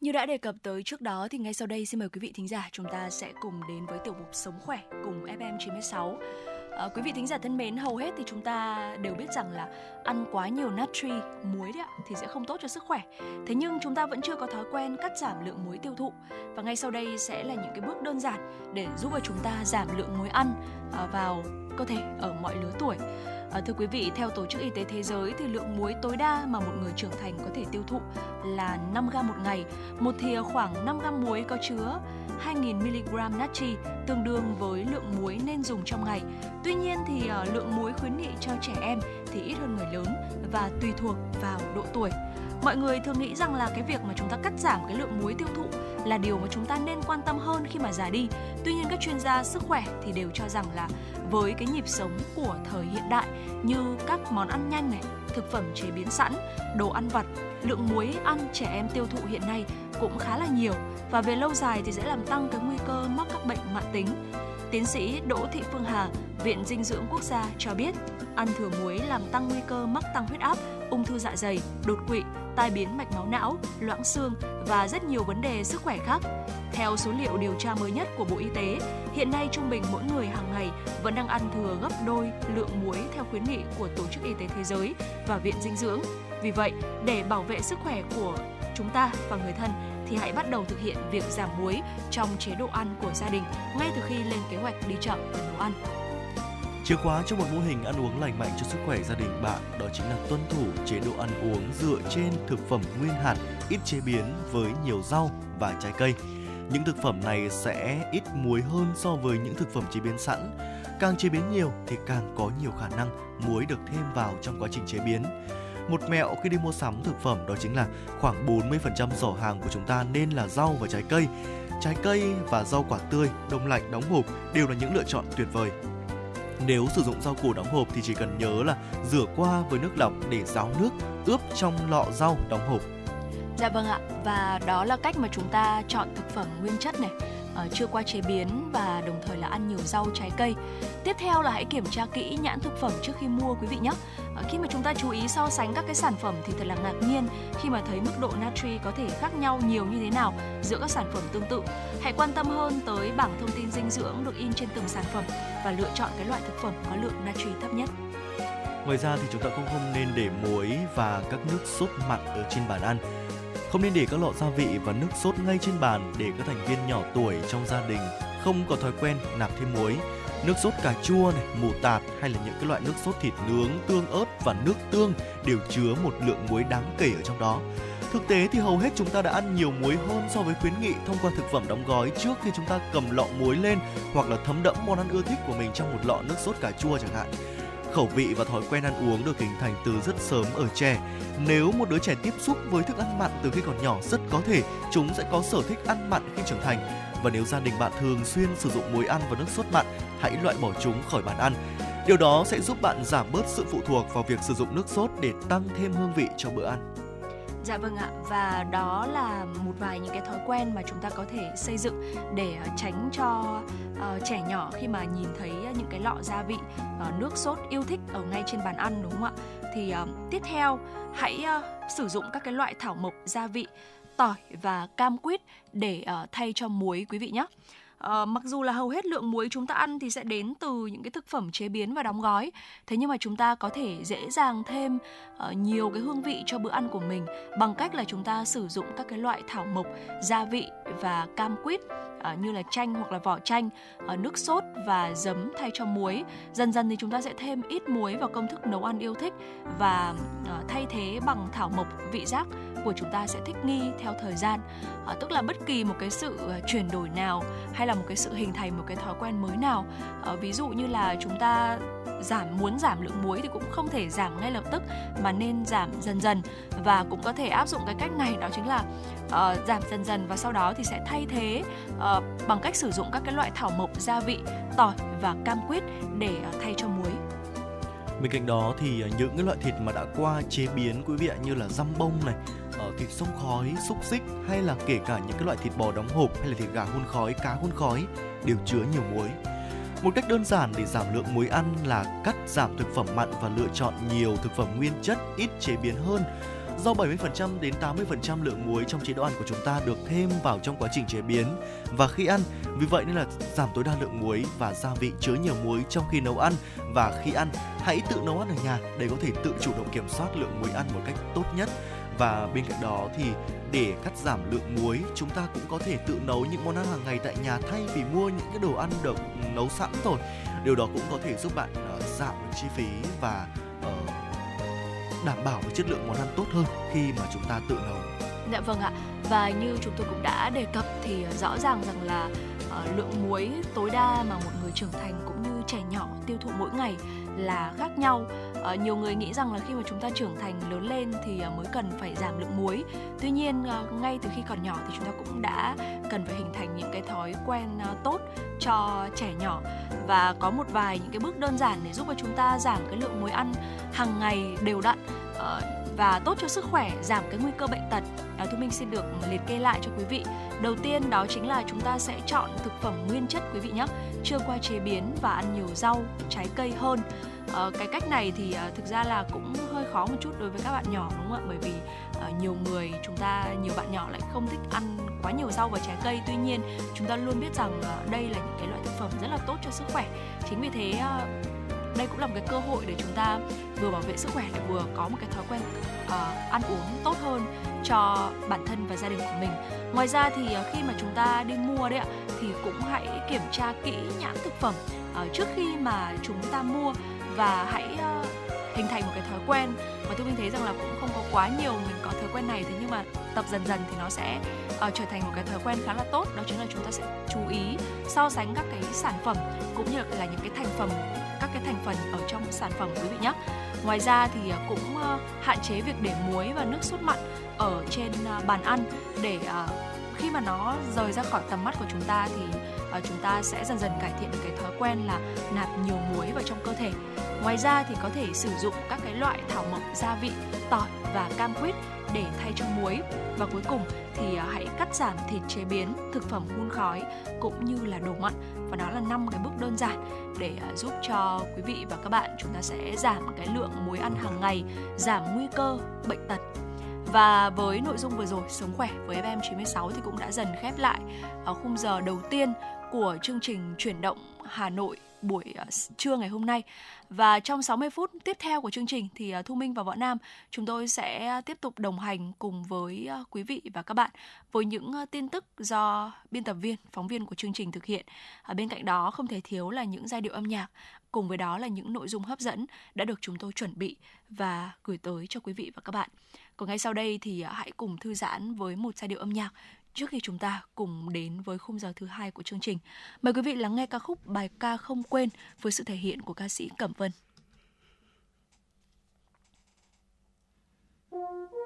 Như đã đề cập tới trước đó thì ngay sau đây xin mời quý vị thính giả chúng ta sẽ cùng đến với tiểu mục Sống khỏe cùng FM 96. À, quý vị thính giả thân mến, hầu hết thì chúng ta đều biết rằng là ăn quá nhiều natri, muối đấy ạ thì sẽ không tốt cho sức khỏe. Thế nhưng chúng ta vẫn chưa có thói quen cắt giảm lượng muối tiêu thụ. Và ngay sau đây sẽ là những cái bước đơn giản để giúp cho chúng ta giảm lượng muối ăn à, vào cơ thể ở mọi lứa tuổi. À, thưa quý vị, theo Tổ chức Y tế Thế giới thì lượng muối tối đa mà một người trưởng thành có thể tiêu thụ là 5 gram một ngày. Một thìa khoảng 5 gram muối có chứa 2.000 mg natri tương đương với lượng muối nên dùng trong ngày. Tuy nhiên thì uh, lượng muối khuyến nghị cho trẻ em thì ít hơn người lớn và tùy thuộc vào độ tuổi. Mọi người thường nghĩ rằng là cái việc mà chúng ta cắt giảm cái lượng muối tiêu thụ là điều mà chúng ta nên quan tâm hơn khi mà già đi. Tuy nhiên các chuyên gia sức khỏe thì đều cho rằng là với cái nhịp sống của thời hiện đại như các món ăn nhanh này, thực phẩm chế biến sẵn, đồ ăn vặt, lượng muối ăn trẻ em tiêu thụ hiện nay cũng khá là nhiều và về lâu dài thì sẽ làm tăng cái nguy cơ mắc các bệnh mãn tính. Tiến sĩ Đỗ Thị Phương Hà, Viện Dinh dưỡng Quốc gia cho biết, ăn thừa muối làm tăng nguy cơ mắc tăng huyết áp, ung thư dạ dày, đột quỵ, tai biến mạch máu não, loãng xương và rất nhiều vấn đề sức khỏe khác. Theo số liệu điều tra mới nhất của Bộ Y tế, hiện nay trung bình mỗi người hàng ngày vẫn đang ăn thừa gấp đôi lượng muối theo khuyến nghị của Tổ chức Y tế Thế giới và Viện Dinh dưỡng. Vì vậy, để bảo vệ sức khỏe của chúng ta và người thân thì hãy bắt đầu thực hiện việc giảm muối trong chế độ ăn của gia đình ngay từ khi lên kế hoạch đi chợ và nấu ăn. Chìa khóa cho một mô hình ăn uống lành mạnh cho sức khỏe gia đình bạn đó chính là tuân thủ chế độ ăn uống dựa trên thực phẩm nguyên hạt, ít chế biến với nhiều rau và trái cây. Những thực phẩm này sẽ ít muối hơn so với những thực phẩm chế biến sẵn. Càng chế biến nhiều thì càng có nhiều khả năng muối được thêm vào trong quá trình chế biến. Một mẹo khi đi mua sắm thực phẩm đó chính là khoảng 40% giỏ hàng của chúng ta nên là rau và trái cây. Trái cây và rau quả tươi, đông lạnh, đóng hộp đều là những lựa chọn tuyệt vời. Nếu sử dụng rau củ đóng hộp thì chỉ cần nhớ là rửa qua với nước lọc để ráo nước, ướp trong lọ rau đóng hộp. Dạ vâng ạ, và đó là cách mà chúng ta chọn thực phẩm nguyên chất này. Ờ, chưa qua chế biến và đồng thời là ăn nhiều rau trái cây. Tiếp theo là hãy kiểm tra kỹ nhãn thực phẩm trước khi mua quý vị nhé. Ờ, khi mà chúng ta chú ý so sánh các cái sản phẩm thì thật là ngạc nhiên khi mà thấy mức độ natri có thể khác nhau nhiều như thế nào giữa các sản phẩm tương tự. Hãy quan tâm hơn tới bảng thông tin dinh dưỡng được in trên từng sản phẩm và lựa chọn cái loại thực phẩm có lượng natri thấp nhất. Ngoài ra thì chúng ta cũng không nên để muối và các nước sốt mặn ở trên bàn ăn. Không nên để các lọ gia vị và nước sốt ngay trên bàn để các thành viên nhỏ tuổi trong gia đình không có thói quen nạp thêm muối. Nước sốt cà chua này, mù tạt hay là những cái loại nước sốt thịt nướng, tương ớt và nước tương đều chứa một lượng muối đáng kể ở trong đó. Thực tế thì hầu hết chúng ta đã ăn nhiều muối hơn so với khuyến nghị thông qua thực phẩm đóng gói trước khi chúng ta cầm lọ muối lên hoặc là thấm đẫm món ăn ưa thích của mình trong một lọ nước sốt cà chua chẳng hạn khẩu vị và thói quen ăn uống được hình thành từ rất sớm ở trẻ. Nếu một đứa trẻ tiếp xúc với thức ăn mặn từ khi còn nhỏ, rất có thể chúng sẽ có sở thích ăn mặn khi trưởng thành. Và nếu gia đình bạn thường xuyên sử dụng muối ăn và nước sốt mặn, hãy loại bỏ chúng khỏi bàn ăn. Điều đó sẽ giúp bạn giảm bớt sự phụ thuộc vào việc sử dụng nước sốt để tăng thêm hương vị cho bữa ăn. Dạ vâng ạ và đó là một vài những cái thói quen mà chúng ta có thể xây dựng để ờ, tránh cho uh, trẻ nhỏ khi mà nhìn thấy những cái lọ gia vị uh, nước sốt yêu thích ở ngay trên bàn ăn đúng không ạ? Thì uh, tiếp theo hãy uh, sử dụng các cái loại thảo mộc gia vị tỏi và cam quýt để uh, thay cho muối quý vị nhé. Uh, mặc dù là hầu hết lượng muối chúng ta ăn thì sẽ đến từ những cái thực phẩm chế biến và đóng gói. Thế nhưng mà chúng ta có thể dễ dàng thêm uh, nhiều cái hương vị cho bữa ăn của mình bằng cách là chúng ta sử dụng các cái loại thảo mộc gia vị và cam quýt À, như là chanh hoặc là vỏ chanh à, nước sốt và giấm thay cho muối. Dần dần thì chúng ta sẽ thêm ít muối vào công thức nấu ăn yêu thích và à, thay thế bằng thảo mộc vị giác của chúng ta sẽ thích nghi theo thời gian. À, tức là bất kỳ một cái sự chuyển đổi nào hay là một cái sự hình thành một cái thói quen mới nào? À, ví dụ như là chúng ta giảm muốn giảm lượng muối thì cũng không thể giảm ngay lập tức mà nên giảm dần dần. Và cũng có thể áp dụng cái cách này đó chính là uh, giảm dần dần và sau đó thì sẽ thay thế uh, bằng cách sử dụng các cái loại thảo mộc gia vị tỏi và cam quýt để uh, thay cho muối. Bên cạnh đó thì những cái loại thịt mà đã qua chế biến quý vị ạ như là răm bông này, ở thịt sông khói, xúc xích hay là kể cả những cái loại thịt bò đóng hộp hay là thịt gà hun khói, cá hun khói đều chứa nhiều muối. Một cách đơn giản để giảm lượng muối ăn là cắt giảm thực phẩm mặn và lựa chọn nhiều thực phẩm nguyên chất ít chế biến hơn. Do 70% đến 80% lượng muối trong chế độ ăn của chúng ta được thêm vào trong quá trình chế biến và khi ăn, vì vậy nên là giảm tối đa lượng muối và gia vị chứa nhiều muối trong khi nấu ăn và khi ăn, hãy tự nấu ăn ở nhà để có thể tự chủ động kiểm soát lượng muối ăn một cách tốt nhất và bên cạnh đó thì để cắt giảm lượng muối chúng ta cũng có thể tự nấu những món ăn hàng ngày tại nhà thay vì mua những cái đồ ăn được nấu sẵn rồi điều đó cũng có thể giúp bạn uh, giảm được chi phí và uh, đảm bảo về chất lượng món ăn tốt hơn khi mà chúng ta tự nấu. Dạ vâng ạ. Và như chúng tôi cũng đã đề cập thì rõ ràng rằng là uh, lượng muối tối đa mà một người trưởng thành cũng như trẻ nhỏ tiêu thụ mỗi ngày là khác nhau à, nhiều người nghĩ rằng là khi mà chúng ta trưởng thành lớn lên thì ờ, mới cần phải giảm lượng muối tuy nhiên ờ, ngay từ khi còn nhỏ thì chúng ta cũng đã cần phải hình thành những cái thói quen tốt cho trẻ nhỏ và có một vài những cái bước đơn giản để giúp cho chúng ta giảm cái lượng muối ăn hàng ngày đều đặn và tốt cho sức khỏe, giảm cái nguy cơ bệnh tật. À, Thu Minh xin được liệt kê lại cho quý vị. Đầu tiên đó chính là chúng ta sẽ chọn thực phẩm nguyên chất quý vị nhé, chưa qua chế biến và ăn nhiều rau, trái cây hơn. À, cái cách này thì à, thực ra là cũng hơi khó một chút đối với các bạn nhỏ đúng không ạ? Bởi vì à, nhiều người chúng ta nhiều bạn nhỏ lại không thích ăn quá nhiều rau và trái cây. Tuy nhiên chúng ta luôn biết rằng à, đây là những cái loại thực phẩm rất là tốt cho sức khỏe. Chính vì thế à, đây cũng là một cái cơ hội để chúng ta vừa bảo vệ sức khỏe lại vừa có một cái thói quen uh, ăn uống tốt hơn cho bản thân và gia đình của mình ngoài ra thì uh, khi mà chúng ta đi mua đấy ạ thì cũng hãy kiểm tra kỹ nhãn thực phẩm uh, trước khi mà chúng ta mua và hãy uh, hình thành một cái thói quen mà tôi mình thấy rằng là cũng không có quá nhiều mình có thói quen này thế nhưng mà tập dần dần thì nó sẽ uh, trở thành một cái thói quen khá là tốt đó chính là chúng ta sẽ chú ý so sánh các cái sản phẩm cũng như là những cái thành phẩm các cái thành phần ở trong sản phẩm quý vị nhé. Ngoài ra thì uh, cũng uh, hạn chế việc để muối và nước sốt mặn ở trên uh, bàn ăn để khi mà nó rời ra khỏi tầm mắt của chúng ta thì uh, chúng ta sẽ dần dần cải thiện được cái thói quen là nạp nhiều muối vào trong cơ thể. Ngoài ra thì có thể sử dụng các cái loại thảo mộc gia vị tỏi và cam quýt để thay cho muối. Và cuối cùng thì ờ, hãy cắt giảm thịt chế biến, thực phẩm hun khói cũng như là đồ mặn. Và đó là năm cái bước đơn giản để ờ, giúp cho quý vị và các bạn chúng ta sẽ giảm cái lượng muối ăn hàng ngày, giảm nguy cơ bệnh tật và với nội dung vừa rồi Sống khỏe với FM 96 thì cũng đã dần khép lại ở khung giờ đầu tiên của chương trình chuyển động Hà Nội buổi ờ, trưa ngày hôm nay. Và trong 60 phút tiếp theo của chương trình thì ờ, Thu Minh và Võ Nam chúng tôi sẽ tiếp tục đồng hành cùng với quý vị và các bạn với những tin tức do biên tập viên, phóng viên của chương trình thực hiện. Ở bên cạnh đó không thể thiếu là những giai điệu âm nhạc cùng với đó là những nội dung hấp dẫn đã được chúng tôi chuẩn bị và gửi tới cho quý vị và các bạn. Còn ngay sau đây thì à, hãy cùng thư giãn với một giai điệu âm nhạc trước khi chúng ta cùng đến với khung giờ thứ hai của chương trình. Mời quý vị lắng nghe ca khúc Bài ca không quên với sự thể hiện của ca sĩ Cẩm Vân. có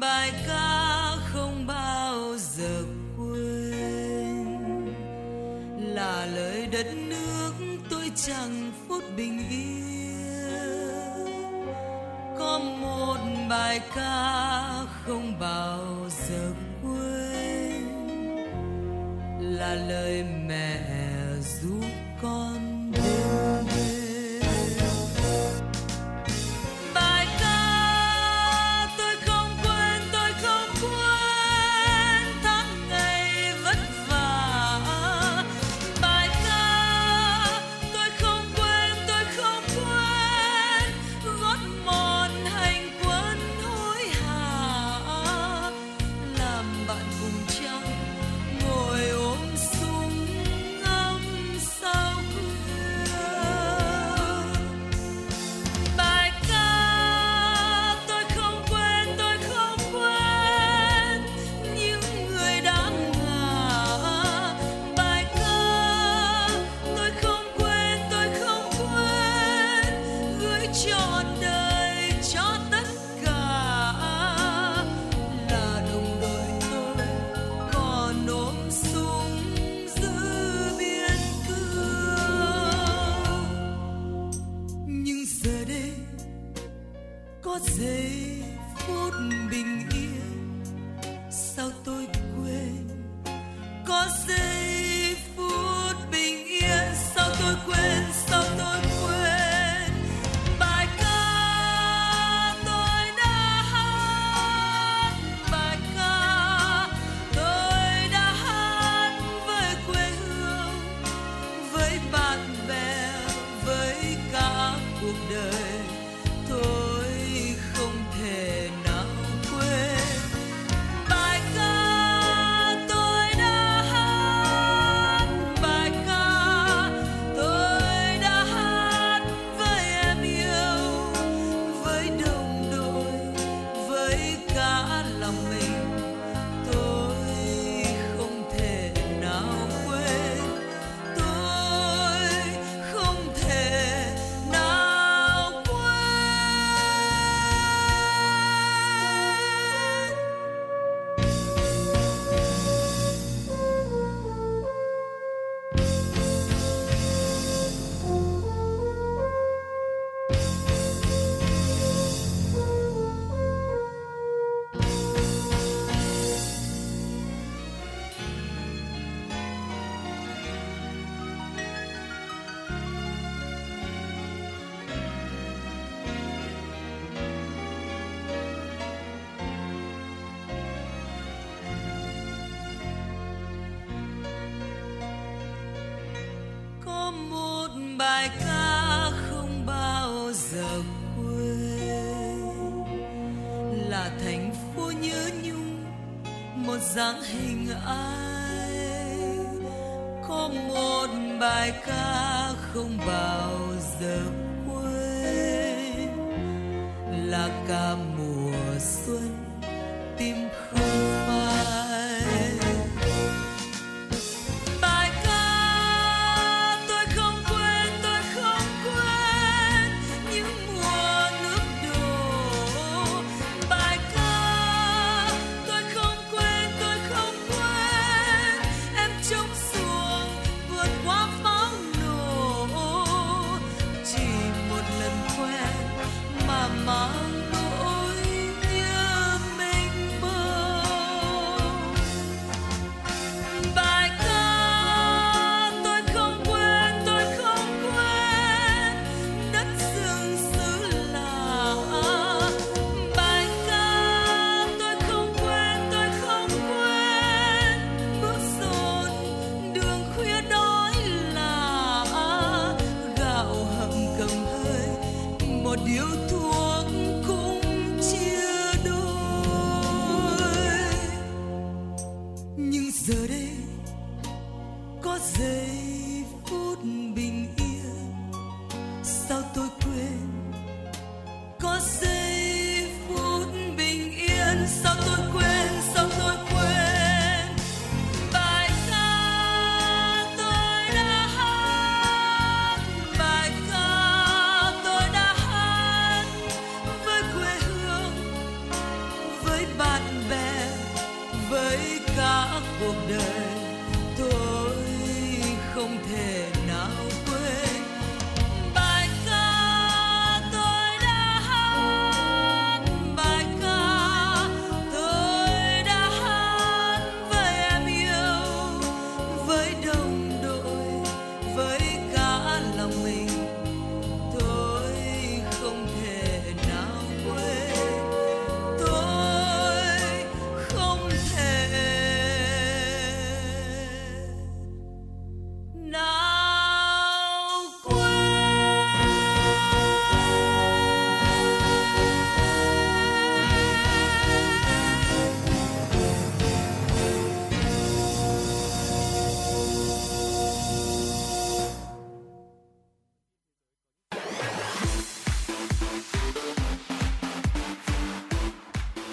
bài ca không bao giờ quên. Là lời đất nước tôi chẳng phút bình yên. Có một bài ca không bao giờ quên. Là lời mẹ giúp con có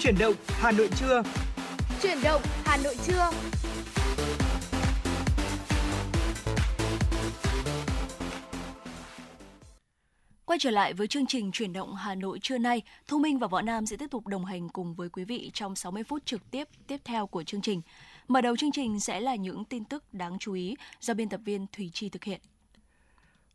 Chuyển động Hà Nội trưa. Chuyển động Hà Nội trưa. Quay trở lại với chương trình chuyển động Hà Nội trưa nay, Thu Minh và Võ Nam sẽ tiếp tục đồng hành cùng với quý vị trong 60 phút trực tiếp tiếp theo của chương trình. Mở đầu chương trình sẽ là những tin tức đáng chú ý do biên tập viên Thủy Chi thực hiện.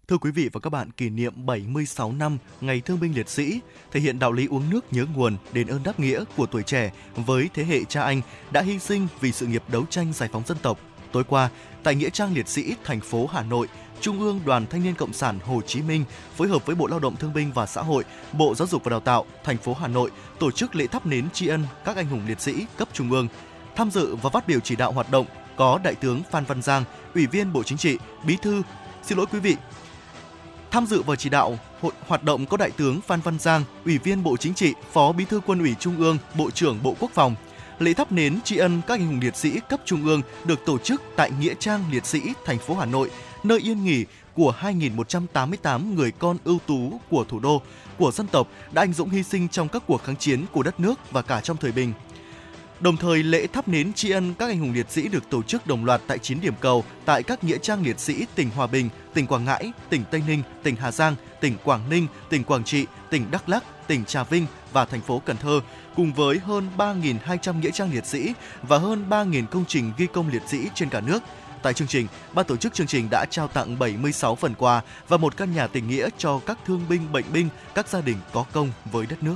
Thưa quý vị và các bạn, kỷ niệm 76 năm Ngày Thương binh Liệt sĩ thể hiện đạo lý uống nước nhớ nguồn, đền ơn đáp nghĩa của tuổi trẻ với thế hệ cha anh đã hy sinh vì sự nghiệp đấu tranh giải phóng dân tộc. Tối qua, tại Nghĩa trang Liệt sĩ thành phố Hà Nội, Trung ương Đoàn Thanh niên Cộng sản Hồ Chí Minh phối hợp với Bộ Lao động Thương binh và Xã hội, Bộ Giáo dục và Đào tạo thành phố Hà Nội tổ chức lễ thắp nến tri ân các anh hùng liệt sĩ cấp trung ương. Tham dự và phát biểu chỉ đạo hoạt động có Đại tướng Phan Văn Giang, Ủy viên Bộ Chính trị, Bí thư, xin lỗi quý vị, Tham dự và chỉ đạo hội hoạt động có Đại tướng Phan Văn Giang, Ủy viên Bộ Chính trị, Phó Bí thư Quân ủy Trung ương, Bộ trưởng Bộ Quốc phòng. Lễ thắp nến tri ân các anh hùng liệt sĩ cấp trung ương được tổ chức tại Nghĩa trang Liệt sĩ thành phố Hà Nội, nơi yên nghỉ của 2.188 người con ưu tú của thủ đô, của dân tộc đã anh dũng hy sinh trong các cuộc kháng chiến của đất nước và cả trong thời bình. Đồng thời, lễ thắp nến tri ân các anh hùng liệt sĩ được tổ chức đồng loạt tại 9 điểm cầu tại các nghĩa trang liệt sĩ tỉnh Hòa Bình, tỉnh Quảng Ngãi, tỉnh Tây Ninh, tỉnh Hà Giang, tỉnh Quảng Ninh, tỉnh Quảng Trị, tỉnh Đắk Lắk, tỉnh Trà Vinh và thành phố Cần Thơ, cùng với hơn 3.200 nghĩa trang liệt sĩ và hơn 3.000 công trình ghi công liệt sĩ trên cả nước. Tại chương trình, ban tổ chức chương trình đã trao tặng 76 phần quà và một căn nhà tình nghĩa cho các thương binh, bệnh binh, các gia đình có công với đất nước.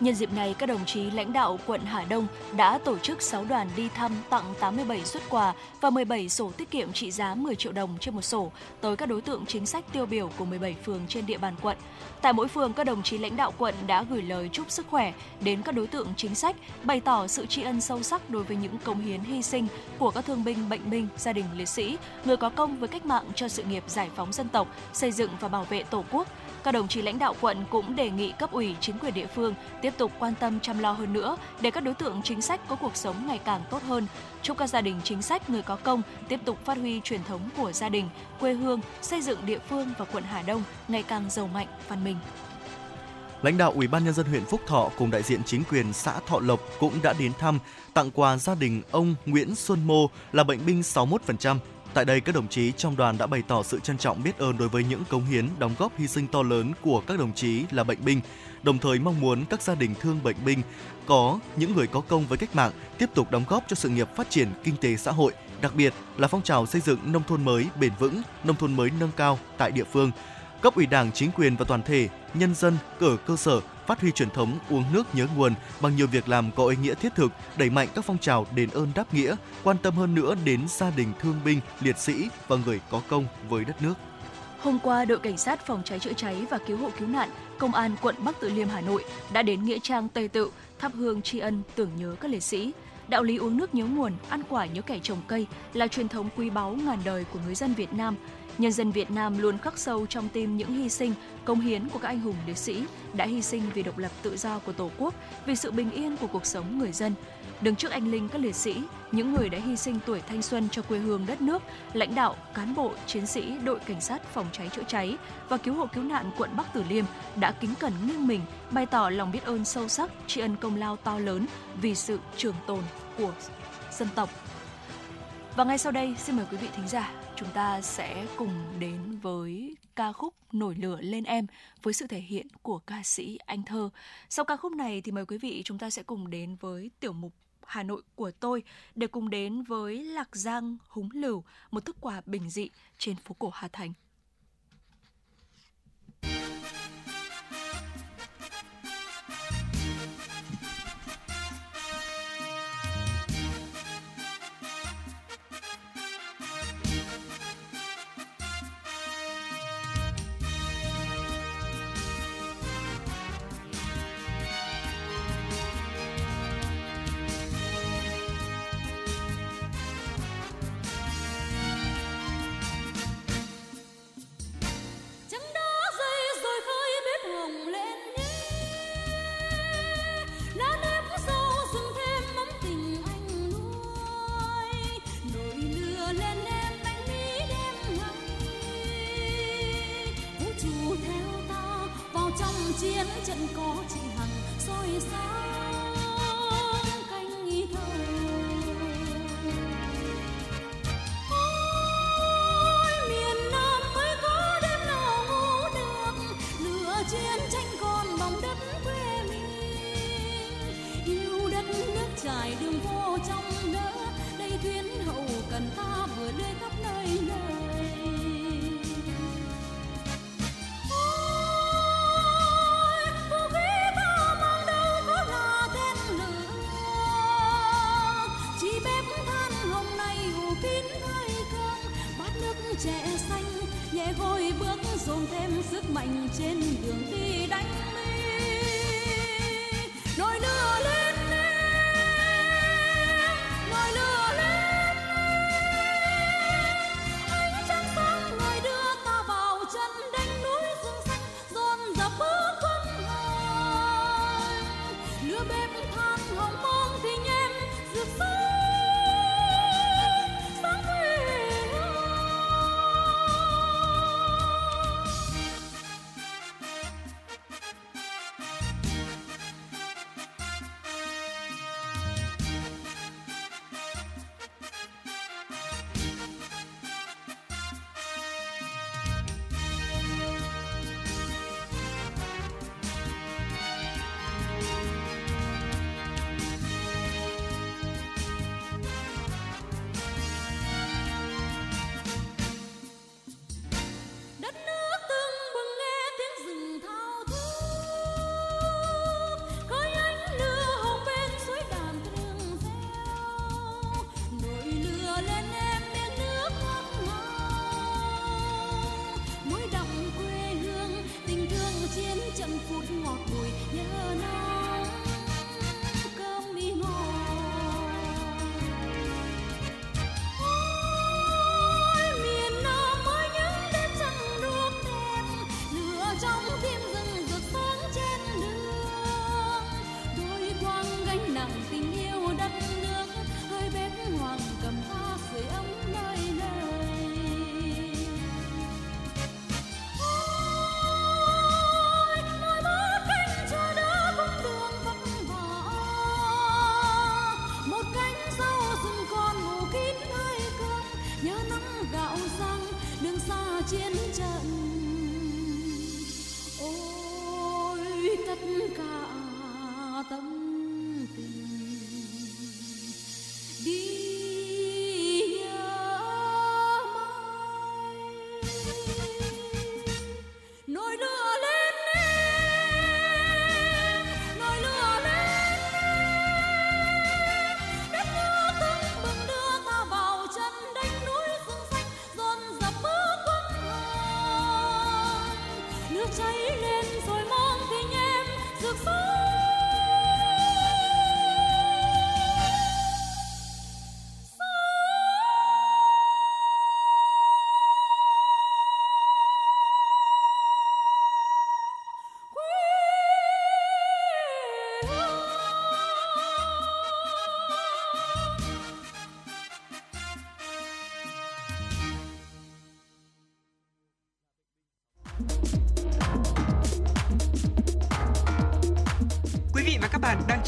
Nhân dịp này, các đồng chí lãnh đạo quận Hà Đông đã tổ chức 6 đoàn đi thăm tặng 87 xuất quà và 17 sổ tiết kiệm trị giá 10 triệu đồng trên một sổ tới các đối tượng chính sách tiêu biểu của 17 phường trên địa bàn quận. Tại mỗi phường, các đồng chí lãnh đạo quận đã gửi lời chúc sức khỏe đến các đối tượng chính sách, bày tỏ sự tri ân sâu sắc đối với những công hiến hy sinh của các thương binh, bệnh binh, gia đình liệt sĩ, người có công với cách mạng cho sự nghiệp giải phóng dân tộc, xây dựng và bảo vệ Tổ quốc, các đồng chí lãnh đạo quận cũng đề nghị cấp ủy chính quyền địa phương tiếp tục quan tâm chăm lo hơn nữa để các đối tượng chính sách có cuộc sống ngày càng tốt hơn. Chúc các gia đình chính sách người có công tiếp tục phát huy truyền thống của gia đình, quê hương, xây dựng địa phương và quận Hà Đông ngày càng giàu mạnh, văn minh. Lãnh đạo Ủy ban nhân dân huyện Phúc Thọ cùng đại diện chính quyền xã Thọ Lộc cũng đã đến thăm, tặng quà gia đình ông Nguyễn Xuân Mô là bệnh binh 61%. Tại đây, các đồng chí trong đoàn đã bày tỏ sự trân trọng biết ơn đối với những cống hiến, đóng góp hy sinh to lớn của các đồng chí là bệnh binh, đồng thời mong muốn các gia đình thương bệnh binh có những người có công với cách mạng tiếp tục đóng góp cho sự nghiệp phát triển kinh tế xã hội, đặc biệt là phong trào xây dựng nông thôn mới bền vững, nông thôn mới nâng cao tại địa phương. Cấp ủy Đảng, chính quyền và toàn thể nhân dân ở cơ sở phát huy truyền thống uống nước nhớ nguồn bằng nhiều việc làm có ý nghĩa thiết thực, đẩy mạnh các phong trào đền ơn đáp nghĩa, quan tâm hơn nữa đến gia đình thương binh, liệt sĩ và người có công với đất nước. Hôm qua, đội cảnh sát phòng cháy chữa cháy và cứu hộ cứu nạn, công an quận Bắc Từ Liêm Hà Nội đã đến nghĩa trang Tây Tự thắp hương tri ân tưởng nhớ các liệt sĩ. Đạo lý uống nước nhớ nguồn, ăn quả nhớ kẻ trồng cây là truyền thống quý báu ngàn đời của người dân Việt Nam. Nhân dân Việt Nam luôn khắc sâu trong tim những hy sinh, công hiến của các anh hùng liệt sĩ đã hy sinh vì độc lập tự do của Tổ quốc, vì sự bình yên của cuộc sống người dân. Đứng trước anh linh các liệt sĩ, những người đã hy sinh tuổi thanh xuân cho quê hương đất nước, lãnh đạo, cán bộ, chiến sĩ đội cảnh sát phòng cháy chữa cháy và cứu hộ cứu nạn quận Bắc Từ Liêm đã kính cẩn nghiêng mình, bày tỏ lòng biết ơn sâu sắc, tri ân công lao to lớn vì sự trường tồn của dân tộc. Và ngay sau đây, xin mời quý vị thính giả, chúng ta sẽ cùng đến với ca khúc Nổi lửa lên em với sự thể hiện của ca sĩ Anh Thơ. Sau ca khúc này thì mời quý vị chúng ta sẽ cùng đến với tiểu mục Hà Nội của tôi để cùng đến với Lạc Giang Húng Lửu, một thức quà bình dị trên phố cổ Hà Thành.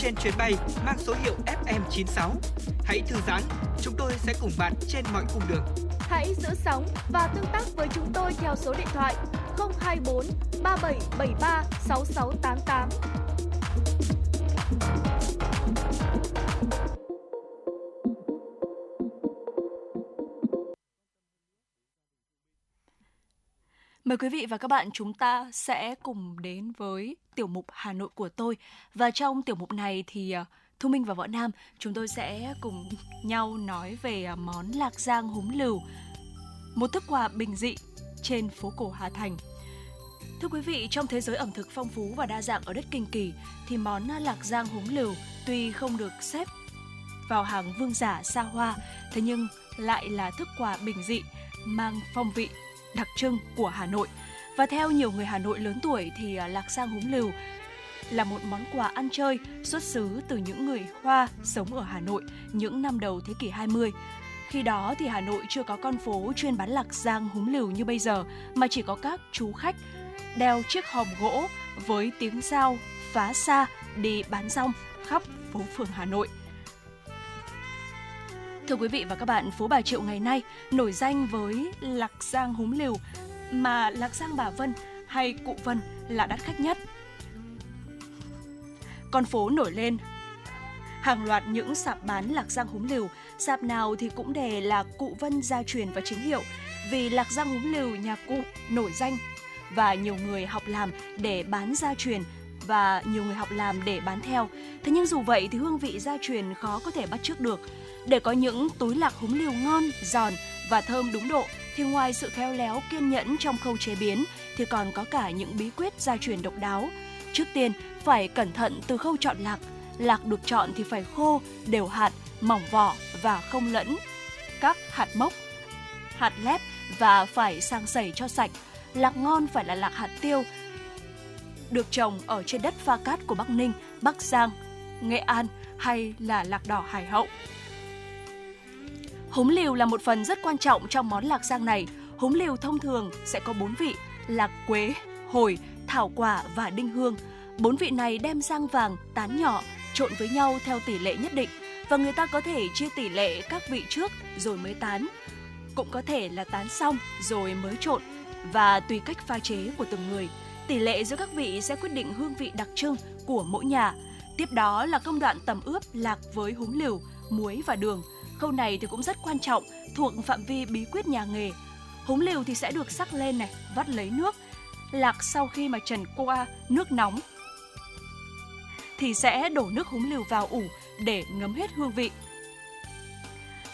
Trên chuyến bay mang số hiệu FM96. Hãy thư giãn, chúng tôi sẽ cùng bạn trên mọi cung đường. Hãy giữ sóng và tương tác với chúng tôi theo số điện thoại 024 3773 6688. Mời quý vị và các bạn chúng ta sẽ cùng đến với tiểu mục Hà Nội của tôi. Và trong tiểu mục này thì à, Thu Minh và Võ Nam chúng tôi sẽ cùng nhau nói về à, món lạc giang húng lửu, một thức quà bình dị trên phố cổ Hà Thành. Thưa quý vị, trong thế giới ẩm thực phong phú và đa dạng ở đất Kinh Kỳ thì món lạc giang húng lửu tuy không được xếp vào hàng vương giả xa hoa, thế nhưng lại là thức quà bình dị mang phong vị đặc trưng của Hà Nội. Và theo nhiều người Hà Nội lớn tuổi thì à, lạc sang húng lừu là một món quà ăn chơi xuất xứ từ những người Hoa sống ở Hà Nội những năm đầu thế kỷ 20. Khi đó thì Hà Nội chưa có con phố chuyên bán lạc giang húng lừu như bây giờ mà chỉ có các chú khách đeo chiếc hòm gỗ với tiếng sao phá xa đi bán rong khắp phố phường Hà Nội. Thưa quý vị và các bạn, phố Bà Triệu ngày nay nổi danh với lạc giang húng lừu mà lạc giang Bà Vân hay cụ Vân là đắt khách nhất. Con phố nổi lên hàng loạt những sạp bán lạc giang húng lều, sạp nào thì cũng đề là cụ Vân gia truyền và chính hiệu, vì lạc giang húng lều nhà cụ nổi danh và nhiều người học làm để bán gia truyền và nhiều người học làm để bán theo. Thế nhưng dù vậy thì hương vị gia truyền khó có thể bắt chước được. Để có những túi lạc húng liều ngon, giòn và thơm đúng độ thì ngoài sự khéo léo kiên nhẫn trong khâu chế biến thì còn có cả những bí quyết gia truyền độc đáo. Trước tiên phải cẩn thận từ khâu chọn lạc. Lạc được chọn thì phải khô, đều hạt, mỏng vỏ và không lẫn các hạt mốc, hạt lép và phải sang sẩy cho sạch. Lạc ngon phải là lạc hạt tiêu, được trồng ở trên đất pha cát của Bắc Ninh, Bắc Giang, Nghệ An hay là lạc đỏ Hải Hậu. Húng liều là một phần rất quan trọng trong món lạc giang này. Húng liều thông thường sẽ có bốn vị: lạc quế, hồi, thảo quả và đinh hương. Bốn vị này đem rang vàng, tán nhỏ, trộn với nhau theo tỷ lệ nhất định và người ta có thể chia tỷ lệ các vị trước rồi mới tán. Cũng có thể là tán xong rồi mới trộn và tùy cách pha chế của từng người, tỷ lệ giữa các vị sẽ quyết định hương vị đặc trưng của mỗi nhà. Tiếp đó là công đoạn tẩm ướp lạc với húng liều, muối và đường. Khâu này thì cũng rất quan trọng, thuộc phạm vi bí quyết nhà nghề. Húng liều thì sẽ được sắc lên này, vắt lấy nước. Lạc sau khi mà trần qua nước nóng thì sẽ đổ nước húng liều vào ủ để ngấm hết hương vị.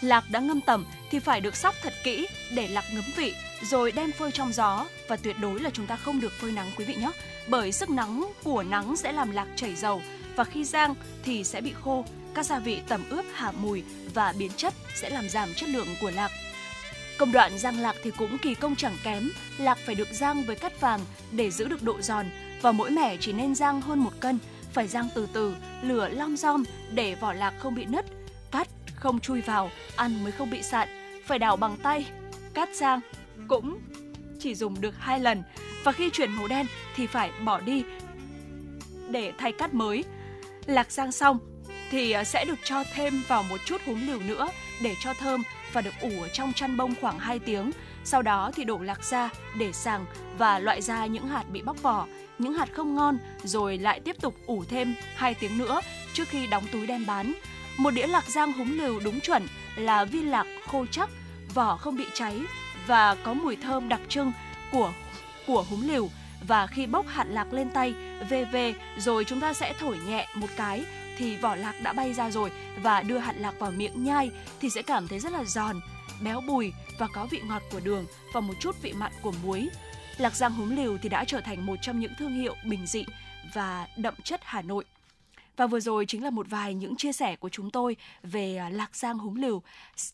Lạc đã ngâm tẩm thì phải được sóc thật kỹ để lạc ngấm vị rồi đem phơi trong gió và tuyệt đối là chúng ta không được phơi nắng quý vị nhé. Bởi sức nắng của nắng sẽ làm lạc chảy dầu và khi rang thì sẽ bị khô, các gia vị tẩm ướp hạ mùi và biến chất sẽ làm giảm chất lượng của lạc. Công đoạn rang lạc thì cũng kỳ công chẳng kém, lạc phải được rang với cát vàng để giữ được độ giòn và mỗi mẻ chỉ nên rang hơn một cân, phải rang từ từ, lửa long rom để vỏ lạc không bị nứt, cắt không chui vào, ăn mới không bị sạn, phải đảo bằng tay, cát rang cũng chỉ dùng được hai lần và khi chuyển màu đen thì phải bỏ đi để thay cát mới. Lạc rang xong thì à, sẽ được cho thêm vào một chút húng liều nữa để cho thơm và được ủ ở trong chăn bông khoảng 2 tiếng. Sau đó thì đổ lạc ra để sàng và loại ra những hạt bị bóc vỏ, những hạt không ngon rồi lại tiếp tục ủ thêm 2 tiếng nữa trước khi đóng túi đem bán. Một đĩa lạc rang húng lều đúng chuẩn là viên lạc khô chắc, vỏ không bị cháy và có mùi thơm đặc trưng của của húng lều và khi bốc hạt lạc lên tay về về rồi chúng ta sẽ thổi nhẹ một cái thì vỏ lạc đã bay ra rồi và đưa hạt lạc vào miệng nhai thì sẽ cảm thấy rất là giòn, béo bùi và có vị ngọt của đường và một chút vị mặn của muối. Lạc Giang húng liều thì đã trở thành một trong những thương hiệu bình dị và đậm chất Hà Nội. Và vừa rồi chính là một vài những chia sẻ của chúng tôi về à, lạc giang húng liều.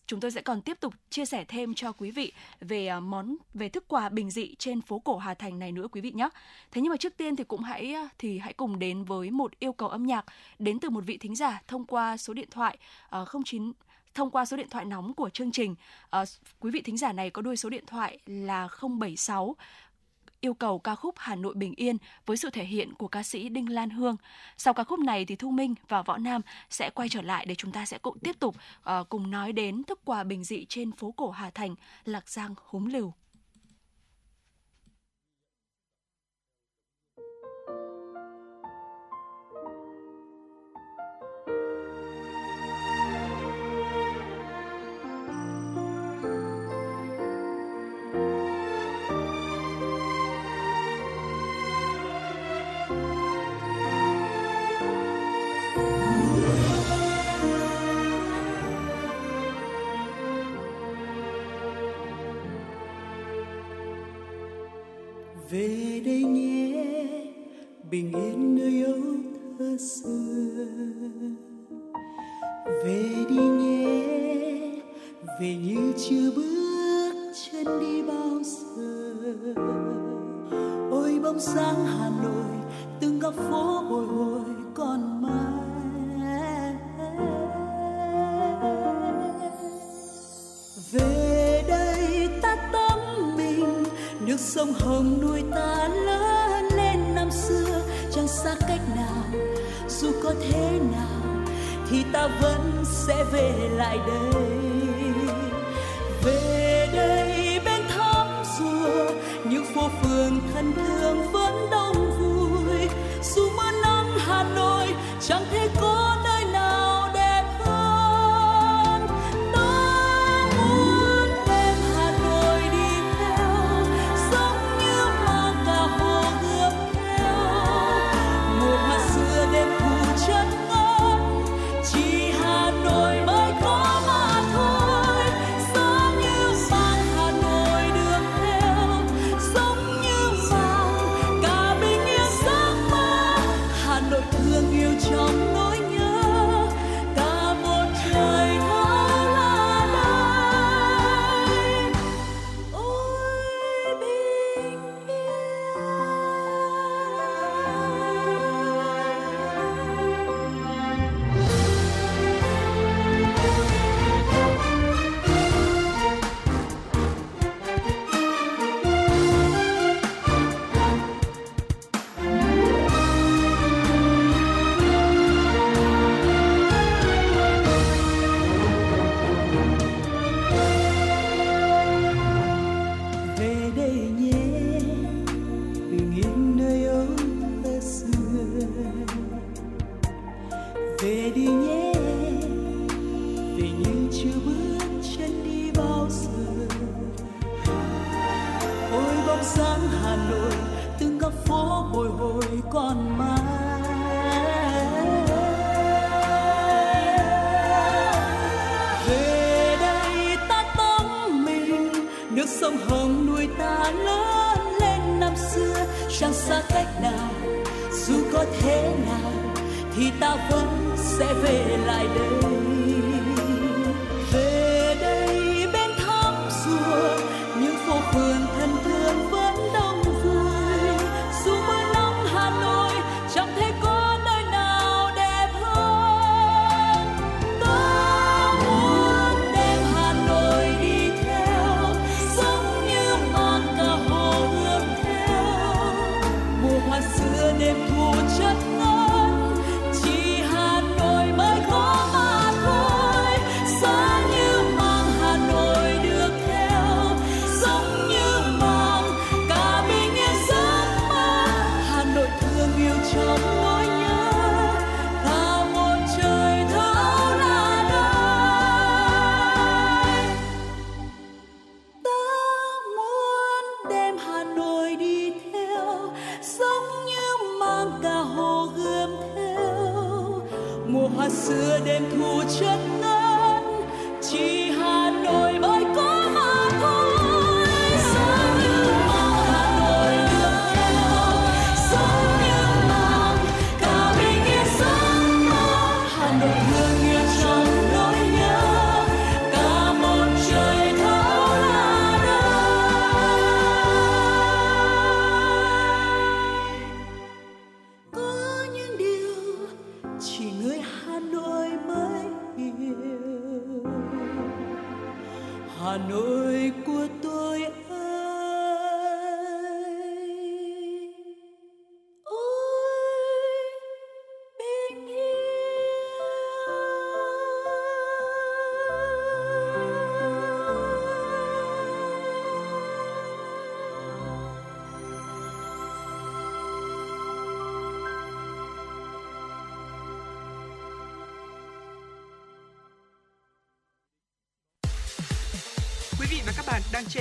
Chúng tôi sẽ còn tiếp tục chia sẻ thêm cho quý vị về à, món, về thức quà bình dị trên phố cổ Hà Thành này nữa quý vị nhé. Thế nhưng mà trước tiên thì cũng hãy à, thì hãy cùng đến với một yêu cầu âm nhạc đến từ một vị thính giả thông qua số điện thoại 09 thông qua số điện thoại nóng của chương trình. Ờ, quý vị thính giả này có đuôi số điện thoại là 076 yêu cầu ca khúc Hà Nội Bình Yên với sự thể hiện của ca sĩ Đinh Lan Hương. Sau ca khúc này thì Thu Minh và Võ Nam sẽ quay trở lại để chúng ta sẽ cũng tiếp tục uh, cùng nói đến thức quà bình dị trên phố cổ Hà Thành, Lạc Giang, Húng Lửu. Xa xưa đêm thu chất ngất chỉ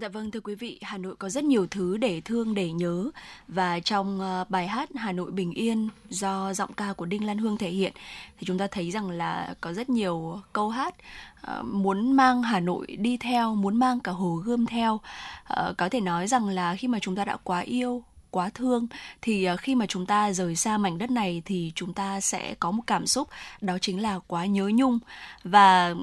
Dạ vâng thưa quý vị, Hà Nội có rất nhiều thứ để thương để nhớ và trong ờ, bài hát Hà Nội bình yên do giọng ca của Đinh Lan Hương thể hiện thì chúng ta thấy rằng là có rất nhiều câu hát ờ, muốn mang Hà Nội đi theo, muốn mang cả Hồ Gươm theo. Ờ, có thể nói rằng là khi mà chúng ta đã quá yêu quá thương, thì ờ, khi mà chúng ta rời xa mảnh đất này thì chúng ta sẽ có một cảm xúc, đó chính là quá nhớ nhung. Và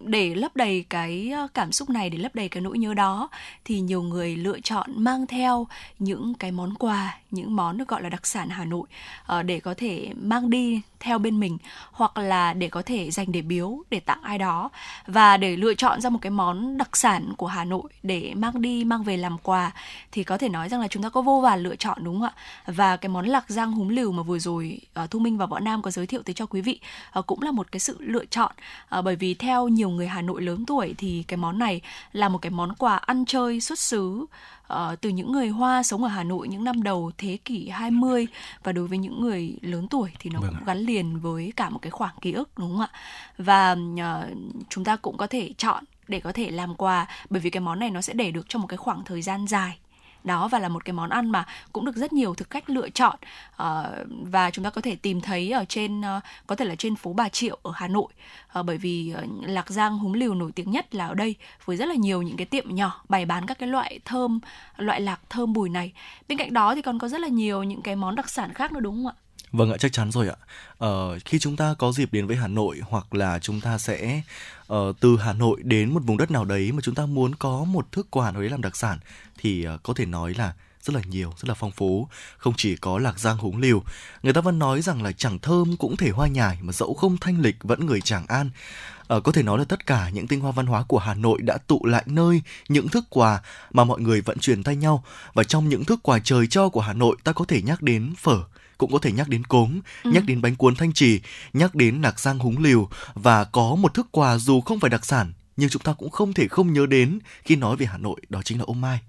để lấp đầy cái ờ, cảm xúc này, để lấp đầy cái nỗi nhớ đó, thì nhiều người lựa chọn mang theo những cái món quà, những món được gọi là đặc sản Hà Nội ờ, để có thể mang đi theo bên mình hoặc là để có thể dành để biếu để tặng ai đó và để lựa chọn ra một cái món đặc sản của Hà Nội để mang đi mang về làm quà thì có thể nói rằng là chúng ta có vô vàn lựa chọn đúng không ạ? Và cái món lạc giang húng liều mà vừa rồi uh, Thu Minh và Võ Nam có giới thiệu tới cho quý vị uh, cũng là một cái sự lựa chọn. Uh, bởi vì theo nhiều người Hà Nội lớn tuổi thì cái món này là một cái món quà ăn chơi xuất xứ ờ, từ những người Hoa sống ở Hà Nội những năm đầu thế kỷ 20 và đối với những người lớn tuổi thì nó Vâng cũng ạ. gắn liền với cả một cái khoảng ký ức đúng không ạ? Và ờ, chúng ta cũng có thể chọn để có thể làm quà bởi vì cái món này nó sẽ để được trong một cái khoảng thời gian dài đó và là một cái món ăn mà cũng được rất nhiều thực khách lựa chọn. Ờ, và chúng ta có thể tìm thấy ở trên ờ, có thể là trên phố Bà Triệu ở Hà Nội. Ờ, bởi vì ờ, Lạc Giang húng liều nổi tiếng nhất là ở đây với rất là nhiều những cái tiệm nhỏ bày bán các cái loại thơm loại lạc thơm bùi này. Bên cạnh đó thì còn có rất là nhiều những cái món đặc sản khác nữa đúng không ạ? Vâng ạ, chắc chắn rồi ạ. Ờ, khi chúng ta có dịp đến với Hà Nội hoặc là chúng ta sẽ uh, từ Hà Nội đến một vùng đất nào đấy mà chúng ta muốn có một thức quà nào đấy làm đặc sản thì uh, có thể nói là rất là nhiều, rất là phong phú. Không chỉ có lạc giang húng liều, người ta vẫn nói rằng là chẳng thơm cũng thể hoa nhài mà dẫu không thanh lịch vẫn người chẳng an. À, có thể nói là tất cả những tinh hoa văn hóa của Hà Nội đã tụ lại nơi những thức quà mà mọi người vẫn truyền tay nhau và trong những thức quà trời cho của Hà Nội ta có thể nhắc đến phở cũng có thể nhắc đến cốm, Ừ. nhắc đến bánh cuốn thanh trì, nhắc đến lạc giang húng liều và có một thức quà dù không phải đặc sản nhưng chúng ta cũng không thể không nhớ đến khi nói về Hà Nội đó chính là ô mai.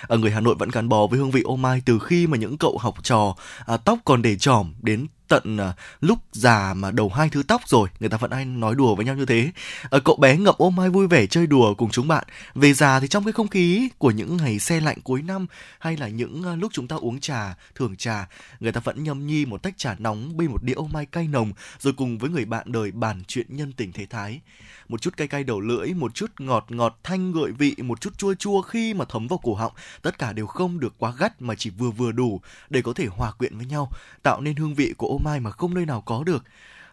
Ở người Hà Nội vẫn gắn bó với hương vị ô mai từ khi mà những cậu học trò à, tóc còn để trỏm đến tận à, lúc già mà đầu hai thứ tóc rồi người ta vẫn hay nói đùa với nhau như thế. Ở cậu bé ngậm ô mai vui vẻ chơi đùa cùng chúng bạn. Về già thì trong cái không khí của những ngày xe lạnh cuối năm hay là những à, lúc chúng ta uống trà thưởng trà người ta vẫn nhâm nhi một tách trà nóng bên một đĩa ô mai cay nồng rồi cùng với người bạn đời bàn chuyện nhân tình thế thái. Một chút cay cay đầu lưỡi một chút ngọt ngọt thanh gợi vị một chút chua chua khi mà thấm vào cổ họng tất cả đều không được quá gắt mà chỉ vừa vừa đủ để có thể hòa quyện với nhau tạo nên hương vị của ô mai mà không nơi nào có được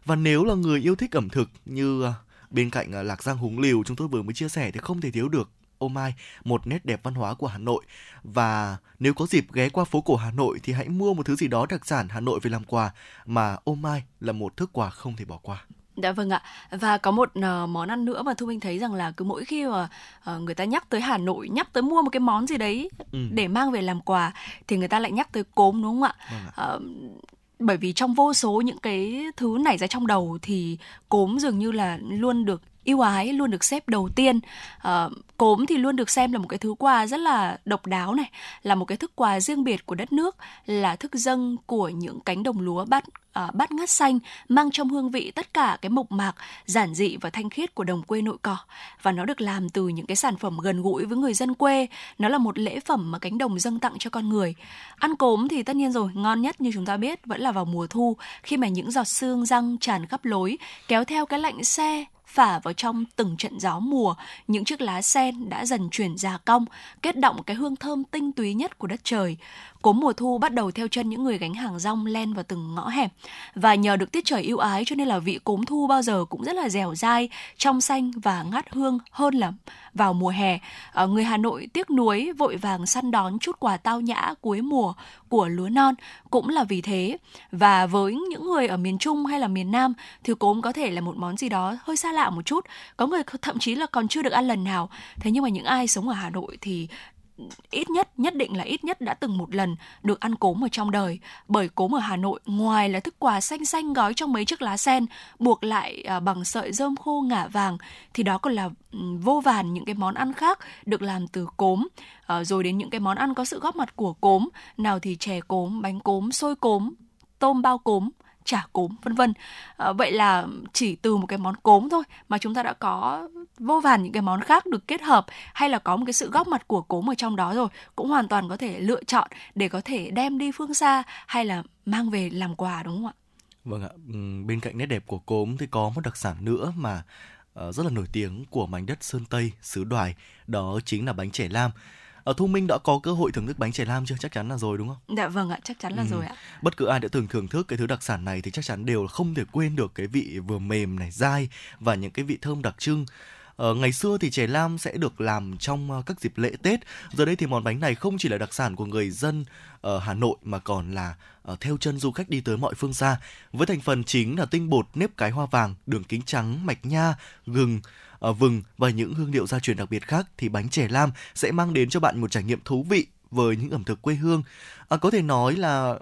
và nếu là người yêu thích ẩm thực như à, bên cạnh à, lạc giang húng liều chúng tôi vừa mới chia sẻ thì không thể thiếu được ô mai một nét đẹp văn hóa của Hà Nội và nếu có dịp ghé qua phố cổ Hà Nội thì hãy mua một thứ gì đó đặc sản Hà Nội về làm quà mà ô mai là một thức quà không thể bỏ qua Dạ vâng ạ. Và có một ờ, món ăn nữa mà Thu Minh thấy rằng là cứ mỗi khi mà ờ, người ta nhắc tới Hà Nội, nhắc tới mua một cái món gì đấy Ừ. để mang về làm quà thì người ta lại nhắc tới cốm đúng không ạ? Vâng ạ. Ờ, bởi vì trong vô số những cái thứ nảy ra trong đầu thì cốm dường như là luôn được yêu ái luôn được xếp đầu tiên. À, cốm thì luôn được xem là một cái thứ quà rất là độc đáo này, là một cái thức quà riêng biệt của đất nước, là thức dâng của những cánh đồng lúa bát à, bát ngát xanh mang trong hương vị tất cả cái mộc mạc, giản dị và thanh khiết của đồng quê nội cỏ và nó được làm từ những cái sản phẩm gần gũi với người dân quê. Nó là một lễ phẩm mà cánh đồng dâng tặng cho con người. Ăn cốm thì tất nhiên rồi, ngon nhất như chúng ta biết vẫn là vào mùa thu khi mà những giọt sương răng tràn khắp lối kéo theo cái lạnh xe phả vào trong từng trận gió mùa, những chiếc lá sen đã dần chuyển già cong, kết động cái hương thơm tinh túy nhất của đất trời. Cốm mùa thu bắt đầu theo chân những người gánh hàng rong len vào từng ngõ hẻm. Và nhờ được tiết trời ưu ái cho nên là vị cốm thu bao giờ cũng rất là dẻo dai, trong xanh và ngát hương hơn là vào mùa hè. Ở người Hà Nội tiếc nuối vội vàng săn đón chút quà tao nhã cuối mùa của lúa non cũng là vì thế. Và với những người ở miền Trung hay là miền Nam thì cốm có thể là một món gì đó hơi xa lạ một chút. Có người thậm chí là còn chưa được ăn lần nào. Thế nhưng mà những ai sống ở Hà Nội thì ít nhất nhất định là ít nhất đã từng một lần được ăn cốm ở trong đời. Bởi cốm ở Hà Nội, ngoài là thức quà xanh xanh gói trong mấy chiếc lá sen, buộc lại à, bằng sợi rơm khô ngả vàng, thì đó còn là vô vàn những cái món ăn khác được làm từ cốm. Ờ, rồi đến những cái món ăn có sự góp mặt của cốm, nào thì chè cốm, bánh cốm, xôi cốm, tôm bao cốm chả cốm vân vân. À, vậy là chỉ từ một cái món cốm thôi mà chúng ta đã có vô vàn những cái món khác được kết hợp hay là có một cái sự góp mặt của cốm ở trong đó rồi cũng hoàn toàn có thể lựa chọn để có thể đem đi phương xa hay là mang về làm quà đúng không ạ? Vâng ạ. Bên cạnh nét đẹp của cốm thì có một đặc sản nữa mà ờ, rất là nổi tiếng của mảnh đất sơn tây xứ đoài đó chính là bánh chè lam ở Thu Minh đã có cơ hội thưởng thức bánh chè lam chưa? Chắc chắn là rồi đúng không? Dạ vâng ạ, chắc chắn là ừ. rồi ạ. Bất cứ ai đã từng thưởng thức cái thứ đặc sản này thì chắc chắn đều không thể quên được cái vị vừa mềm này, dai và những cái vị thơm đặc trưng. Ờ, ngày xưa thì chè lam sẽ được làm trong uh, các dịp lễ Tết. Giờ đây thì món bánh này không chỉ là đặc sản của người dân ở Hà Nội mà còn là uh, theo chân du khách đi tới mọi phương xa. Với thành phần chính là tinh bột nếp cái hoa vàng, đường kính trắng, mạch nha, gừng, vừng và những hương liệu gia truyền đặc biệt khác thì bánh chè lam sẽ mang đến cho bạn một trải nghiệm thú vị với những ẩm thực quê hương. À, có thể nói là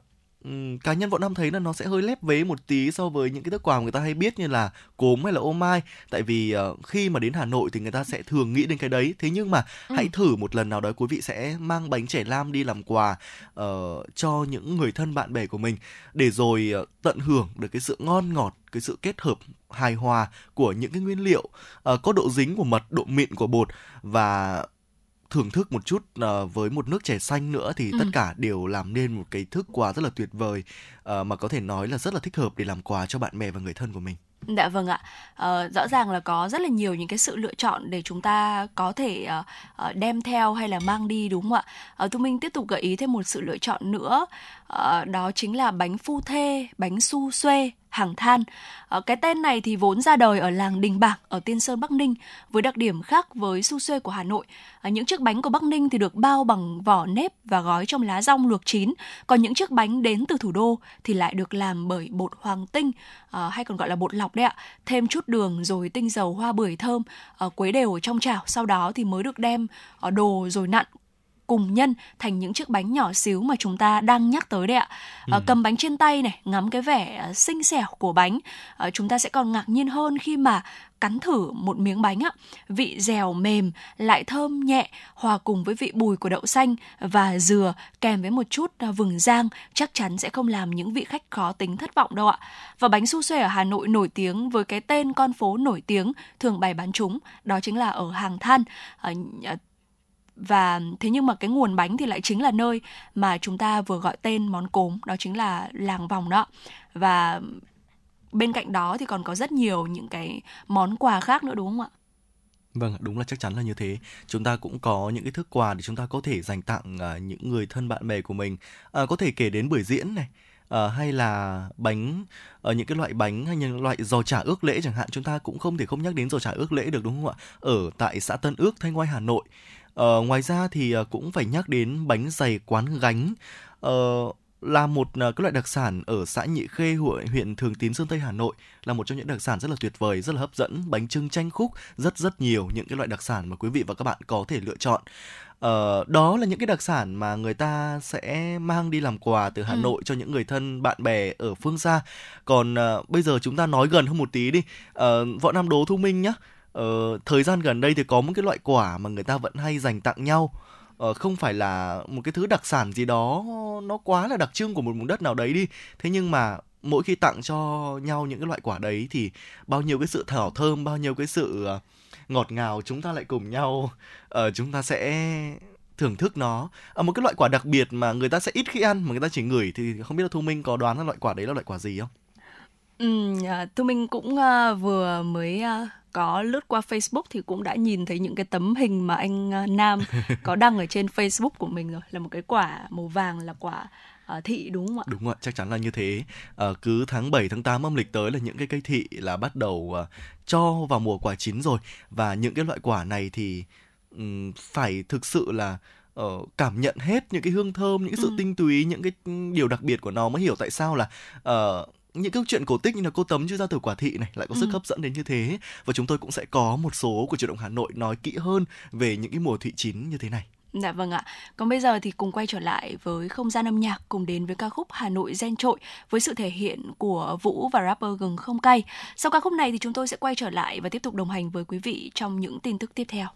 cá nhân bọn Nam thấy là nó sẽ hơi lép vế một tí so với những cái thức quà người ta hay biết như là cốm hay là ô mai tại vì uh, khi mà đến Hà Nội thì người ta sẽ thường nghĩ đến cái đấy thế nhưng mà ừ. hãy thử một lần nào đó quý vị sẽ mang bánh trẻ lam đi làm quà uh, cho những người thân bạn bè của mình để rồi uh, tận hưởng được cái sự ngon ngọt cái sự kết hợp hài hòa của những cái nguyên liệu uh, có độ dính của mật độ mịn của bột và thưởng thức một chút uh, với một nước chè xanh nữa thì ừ. tất cả đều làm nên một cái thức quà rất là tuyệt vời uh, mà có thể nói là rất là thích hợp để làm quà cho bạn bè và người thân của mình. Dạ vâng ạ. Ờ, rõ ràng là có rất là nhiều những cái sự lựa chọn để chúng ta có thể uh, đem theo hay là mang đi đúng không ạ? Uh, Thu Minh tiếp tục gợi ý thêm một sự lựa chọn nữa. Uh, đó chính là bánh phu thê, bánh su xuê hàng than. À, cái tên này thì vốn ra đời ở làng Đình Bảng ở Tiên Sơn Bắc Ninh với đặc điểm khác với su xuê của Hà Nội. À, những chiếc bánh của Bắc Ninh thì được bao bằng vỏ nếp và gói trong lá rong luộc chín, còn những chiếc bánh đến từ thủ đô thì lại được làm bởi bột hoàng tinh à, hay còn gọi là bột lọc đấy ạ. Thêm chút đường rồi tinh dầu hoa bưởi thơm à, quấy đều ở trong chảo, sau đó thì mới được đem đồ rồi nặn cùng nhân thành những chiếc bánh nhỏ xíu mà chúng ta đang nhắc tới đấy ạ. Ừ. À, cầm bánh trên tay này, ngắm cái vẻ uh, xinh xẻo của bánh, à, chúng ta sẽ còn ngạc nhiên hơn khi mà cắn thử một miếng bánh ạ. Vị dẻo mềm, lại thơm nhẹ, hòa cùng với vị bùi của đậu xanh và dừa kèm với một chút vừng rang chắc chắn sẽ không làm những vị khách khó tính thất vọng đâu ạ. Và bánh su xuê ở Hà Nội nổi tiếng với cái tên con phố nổi tiếng thường bày bán chúng, đó chính là ở hàng than và thế nhưng mà cái nguồn bánh thì lại chính là nơi mà chúng ta vừa gọi tên món cốm đó chính là làng vòng đó. Và bên cạnh đó thì còn có rất nhiều những cái món quà khác nữa đúng không ạ? Vâng, đúng là chắc chắn là như thế. Chúng ta cũng có những cái thức quà để chúng ta có thể dành tặng uh, những người thân bạn bè của mình. Uh, có thể kể đến buổi diễn này, uh, hay là bánh ở uh, những cái loại bánh hay những loại giò chả ước lễ chẳng hạn. Chúng ta cũng không thể không nhắc đến giò chả ước lễ được đúng không ạ? Ở tại xã Tân Ước Thanh Oai Hà Nội. Ờ, ngoài ra thì ờ, cũng phải nhắc đến bánh dày quán gánh. Ờ, là một ờ, cái loại đặc sản ở xã Nhị Khê huyện Thường Tín Sơn Tây Hà Nội là một trong những đặc sản rất là tuyệt vời rất là hấp dẫn bánh trưng chanh khúc rất rất nhiều những cái loại đặc sản mà quý vị và các bạn có thể lựa chọn Ờ, đó là những cái đặc sản mà người ta sẽ mang đi làm quà từ Hà ừ. Nội cho những người thân bạn bè ở phương xa. Còn uh, bây giờ chúng ta nói gần hơn một tí đi. Uh, Võ Nam Đố Thu Minh nhá ờ, thời gian gần đây thì có một cái loại quả mà người ta vẫn hay dành tặng nhau. Ờ, không phải là một cái thứ đặc sản gì đó nó quá là đặc trưng của một vùng đất nào đấy đi. Thế nhưng mà mỗi khi tặng cho nhau những cái loại quả đấy thì bao nhiêu cái sự thảo thơm bao nhiêu cái sự ờ, ngọt ngào chúng ta lại cùng nhau uh, chúng ta sẽ thưởng thức nó. À, một cái loại quả đặc biệt mà người ta sẽ ít khi ăn mà người ta chỉ ngửi thì không biết là thu minh có đoán là loại quả đấy là loại quả gì không? Ừ, Thu Minh cũng uh, vừa mới uh, có lướt qua Facebook thì cũng đã nhìn thấy những cái tấm hình mà anh uh, Nam có đăng ở trên Facebook của mình rồi là một cái quả màu vàng là quả uh, thị đúng không ạ? Đúng ạ, chắc chắn là như thế. À, cứ tháng 7 tháng 8 âm lịch tới là những cái cây thị là bắt đầu uh, cho vào mùa quả chín rồi và những cái loại quả này thì um, phải thực sự là uh, cảm nhận hết những cái hương thơm, những cái sự ừ. tinh túy, những cái điều đặc biệt của nó mới hiểu tại sao là uh, những câu chuyện cổ tích như là cô tấm chưa ra từ quả thị này lại có sức ừ. hấp dẫn đến như thế và chúng tôi cũng sẽ có một số của truyền động Hà Nội nói kỹ hơn về những cái mùa thị chín như thế này. Dạ vâng ạ. Còn bây giờ thì cùng quay trở lại với không gian âm nhạc cùng đến với ca khúc Hà Nội gen trội với sự thể hiện của Vũ và rapper gừng không cay. Sau ca khúc này thì chúng tôi sẽ quay trở lại và tiếp tục đồng hành với quý vị trong những tin tức tiếp theo.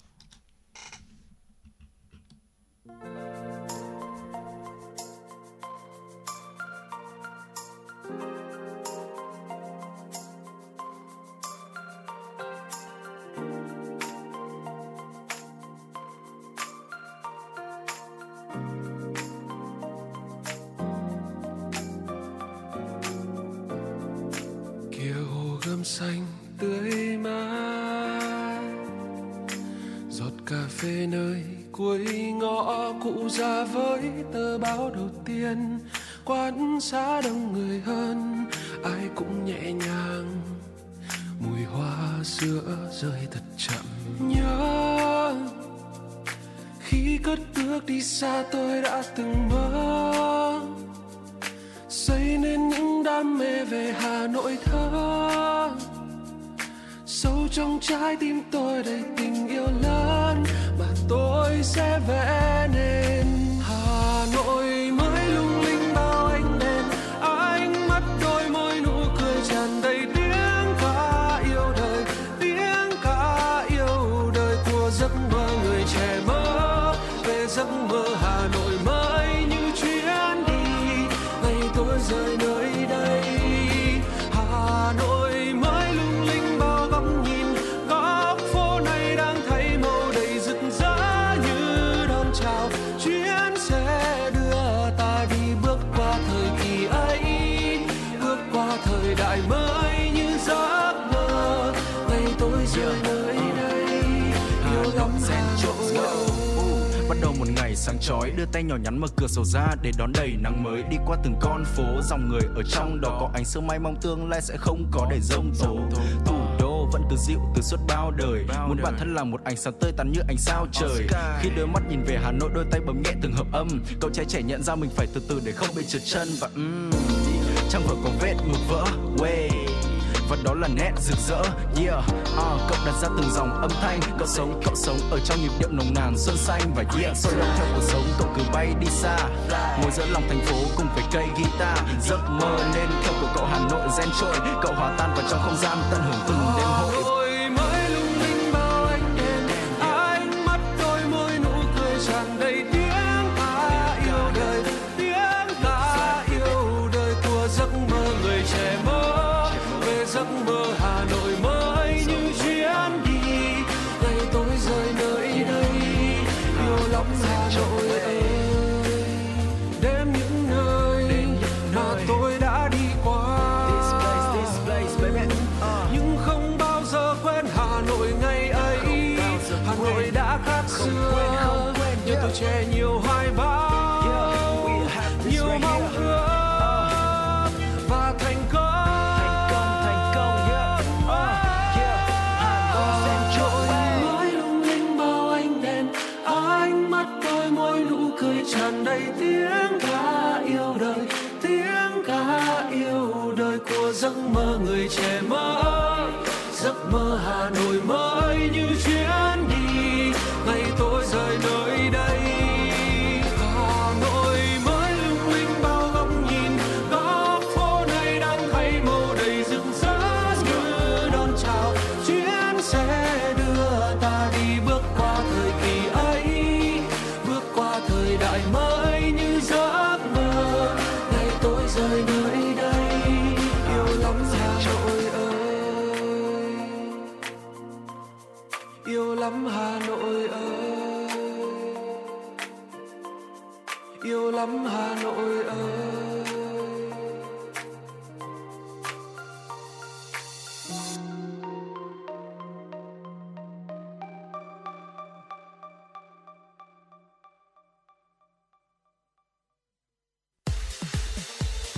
Xanh tươi mát. Giọt cà phê nơi cuối ngõ cụ già với tờ báo đầu tiên quán xá đông người hơn, ai cũng nhẹ nhàng. Mùi hoa sữa rơi thật chậm. Nhớ, khi cất bước đi xa tôi đã từng mơ. Xây nên những đam mê về hà nội thơ trong trái tim tôi đầy tình yêu lớn mà tôi sẽ vẽ nên. Sáng chói đưa tay nhỏ nhắn mở cửa sổ ra để đón đầy nắng mới. Đi qua từng con phố dòng người ở trong đó có ánh sương mai mong tương lai sẽ không có để rông tố. Thủ đô vẫn từ dịu từ suốt bao đời muốn bản thân là một ánh sáng tươi tắn như ánh sao trời. Khi đôi mắt nhìn về hà nội đôi tay bấm nhẹ từng hợp âm. Cậu trai trẻ nhận ra mình phải từ từ để không bị trượt chân và um, trang vở có vết ngược vỡ way và đó là nét rực rỡ yeah uh, cậu đặt ra từng dòng âm thanh. Cậu sống cậu sống ở trong nhịp điệu nồng nàn xuân xanh và yeah sôi động theo cuộc sống. Cậu cứ bay đi xa ngồi giữa lòng thành phố cùng với cây guitar. Giấc mơ lên theo của cậu hà nội gen trôi. Cậu hòa tan vào trong không gian tận hưởng từng đêm như yêu lắm hà nội ơi. Yêu lắm hà nội ơi.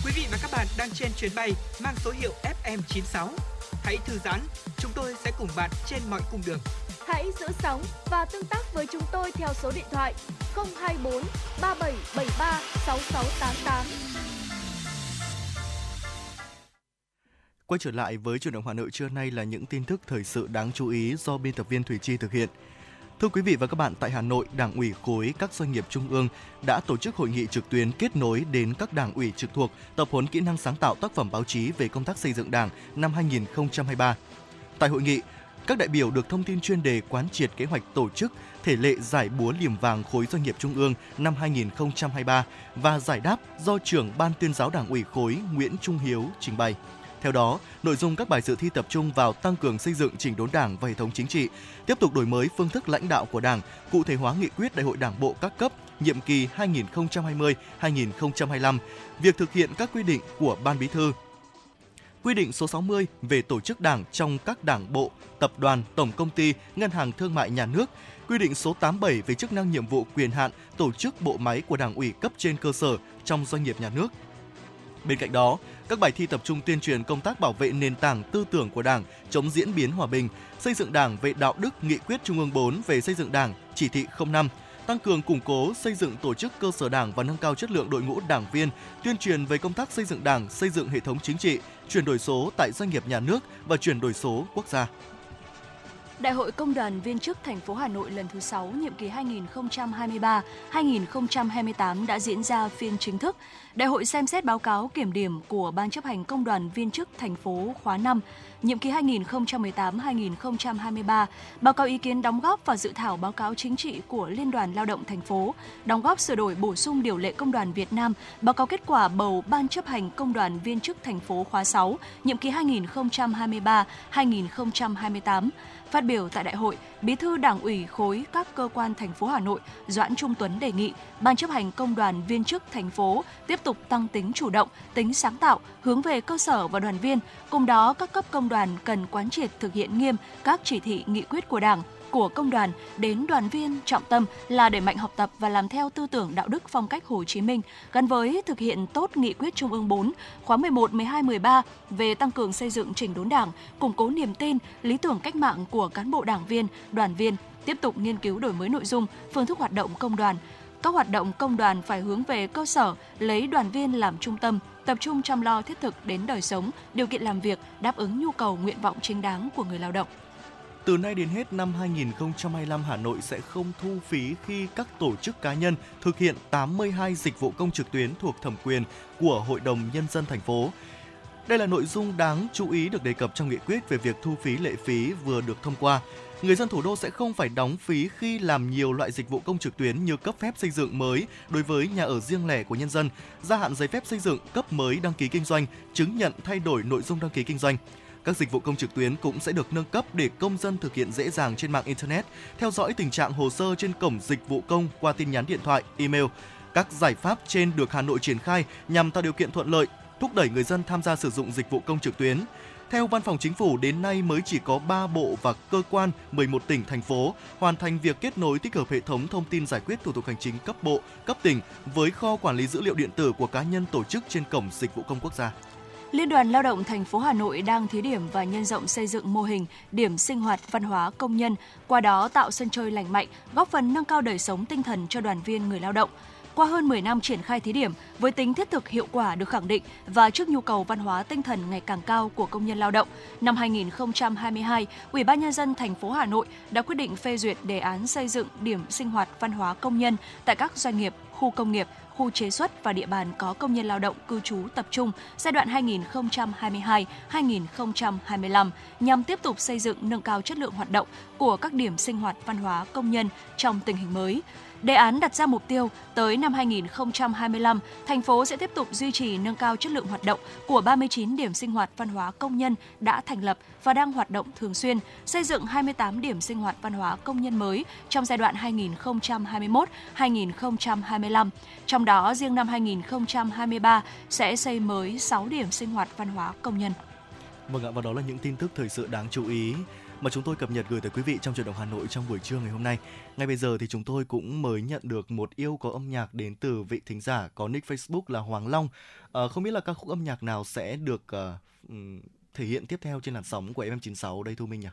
Quý vị và các bạn đang trên chuyến bay mang số hiệu FM96. Hãy thư giãn, chúng tôi sẽ cùng bạn trên mọi cung đường. Hãy giữ sóng và tương tác với chúng tôi theo số điện thoại 024 3773 6688. Quay trở lại với chuyển động Hà Nội trưa nay là những tin tức thời sự đáng chú ý do biên tập viên Thủy Chi thực hiện. Thưa quý vị và các bạn, tại Hà Nội, Đảng ủy khối các doanh nghiệp trung ương đã tổ chức hội nghị trực tuyến kết nối đến các đảng ủy trực thuộc tập huấn kỹ năng sáng tạo tác phẩm báo chí về công tác xây dựng Đảng năm 2023. Tại hội nghị, các đại biểu được thông tin chuyên đề quán triệt kế hoạch tổ chức thể lệ giải búa liềm vàng khối doanh nghiệp trung ương năm 2023 và giải đáp do trưởng ban tuyên giáo Đảng ủy khối Nguyễn Trung Hiếu trình bày. Theo đó, nội dung các bài dự thi tập trung vào tăng cường xây dựng chỉnh đốn Đảng và hệ thống chính trị, tiếp tục đổi mới phương thức lãnh đạo của Đảng, cụ thể hóa nghị quyết Đại hội Đảng bộ các cấp nhiệm kỳ 2020-2025, việc thực hiện các quy định của Ban Bí thư, quy định số 60 về tổ chức đảng trong các đảng bộ, tập đoàn, tổng công ty, ngân hàng thương mại nhà nước, quy định số 87 về chức năng nhiệm vụ quyền hạn tổ chức bộ máy của đảng ủy cấp trên cơ sở trong doanh nghiệp nhà nước. Bên cạnh đó, các bài thi tập trung tuyên truyền công tác bảo vệ nền tảng tư tưởng của Đảng, chống diễn biến hòa bình, xây dựng Đảng về đạo đức, nghị quyết Trung ương 4 về xây dựng Đảng, chỉ thị 05, tăng cường củng cố xây dựng tổ chức cơ sở Đảng và nâng cao chất lượng đội ngũ đảng viên, tuyên truyền về công tác xây dựng Đảng, xây dựng hệ thống chính trị, chuyển đổi số tại doanh nghiệp nhà nước và chuyển đổi số quốc gia. Đại hội Công đoàn viên chức thành phố Hà Nội lần thứ 6 nhiệm kỳ 2023-2028 đã diễn ra phiên chính thức. Đại hội xem xét báo cáo kiểm điểm của Ban chấp hành Công đoàn viên chức thành phố khóa 5 nhiệm kỳ 2018-2023, báo cáo ý kiến đóng góp và dự thảo báo cáo chính trị của Liên đoàn Lao động thành phố, đóng góp sửa đổi bổ sung điều lệ Công đoàn Việt Nam, báo cáo kết quả bầu Ban chấp hành Công đoàn viên chức thành phố khóa 6, nhiệm kỳ 2023-2028. Phát biểu tại đại hội, Bí thư Đảng ủy khối các cơ quan thành phố Hà Nội Doãn Trung Tuấn đề nghị Ban chấp hành công đoàn viên chức thành phố tiếp tục tăng tính chủ động, tính sáng tạo, hướng về cơ sở và đoàn viên. Cùng đó, các cấp công đoàn cần quán triệt thực hiện nghiêm các chỉ thị nghị quyết của Đảng, của công đoàn đến đoàn viên trọng tâm là đẩy mạnh học tập và làm theo tư tưởng đạo đức phong cách Hồ Chí Minh gắn với thực hiện tốt nghị quyết Trung ương 4 khóa 11, 12, 13 về tăng cường xây dựng chỉnh đốn Đảng, củng cố niềm tin, lý tưởng cách mạng của cán bộ đảng viên, đoàn viên, tiếp tục nghiên cứu đổi mới nội dung, phương thức hoạt động công đoàn. Các hoạt động công đoàn phải hướng về cơ sở, lấy đoàn viên làm trung tâm, tập trung chăm lo thiết thực đến đời sống, điều kiện làm việc, đáp ứng nhu cầu nguyện vọng chính đáng của người lao động. Từ nay đến hết năm 2025, Hà Nội sẽ không thu phí khi các tổ chức cá nhân thực hiện 82 dịch vụ công trực tuyến thuộc thẩm quyền của Hội đồng Nhân dân thành phố. Đây là nội dung đáng chú ý được đề cập trong nghị quyết về việc thu phí lệ phí vừa được thông qua. Người dân thủ đô sẽ không phải đóng phí khi làm nhiều loại dịch vụ công trực tuyến như cấp phép xây dựng mới đối với nhà ở riêng lẻ của nhân dân, gia hạn giấy phép xây dựng, cấp mới đăng ký kinh doanh, chứng nhận thay đổi nội dung đăng ký kinh doanh. Các dịch vụ công trực tuyến cũng sẽ được nâng cấp để công dân thực hiện dễ dàng trên mạng Internet, theo dõi tình trạng hồ sơ trên cổng dịch vụ công qua tin nhắn điện thoại, email. Các giải pháp trên được Hà Nội triển khai nhằm tạo điều kiện thuận lợi, thúc đẩy người dân tham gia sử dụng dịch vụ công trực tuyến. Theo Văn phòng Chính phủ, đến nay mới chỉ có 3 bộ và cơ quan 11 tỉnh, thành phố hoàn thành việc kết nối tích hợp hệ thống thông tin giải quyết thủ tục hành chính cấp bộ, cấp tỉnh với kho quản lý dữ liệu điện tử của cá nhân tổ chức trên cổng dịch vụ công quốc gia. Liên đoàn Lao động thành phố Hà Nội đang thí điểm và nhân rộng xây dựng mô hình điểm sinh hoạt văn hóa công nhân, qua đó tạo sân chơi lành mạnh, góp phần nâng cao đời sống tinh thần cho đoàn viên người lao động. Qua hơn 10 năm triển khai thí điểm, với tính thiết thực hiệu quả được khẳng định và trước nhu cầu văn hóa tinh thần ngày càng cao của công nhân lao động, năm 2022, Ủy ban nhân dân thành phố Hà Nội đã quyết định phê duyệt đề án xây dựng điểm sinh hoạt văn hóa công nhân tại các doanh nghiệp, khu công nghiệp, khu chế xuất và địa bàn có công nhân lao động cư trú tập trung giai đoạn 2022-2025 nhằm tiếp tục xây dựng, nâng cao chất lượng hoạt động của các điểm sinh hoạt văn hóa công nhân trong tình hình mới. Đề án đặt ra mục tiêu tới năm 2025, thành phố sẽ tiếp tục duy trì nâng cao chất lượng hoạt động của 39 điểm sinh hoạt văn hóa công nhân đã thành lập và đang hoạt động thường xuyên, xây dựng 28 điểm sinh hoạt văn hóa công nhân mới trong giai đoạn 2021-2025. Trong đó, riêng năm 2023 sẽ xây mới 6 điểm sinh hoạt văn hóa công nhân. Vâng ạ, và đó là những tin tức thời sự đáng chú ý mà chúng tôi cập nhật gửi tới quý vị trong chuyển động Hà Nội trong buổi trưa ngày hôm nay. Ngay bây giờ thì chúng tôi cũng mới nhận được một yêu có âm nhạc đến từ vị thính giả có nick Facebook là Hoàng Long. À, không biết là ca khúc âm nhạc nào sẽ được uh, thể hiện tiếp theo trên làn sóng của FM96 đây Thu Minh nhỉ?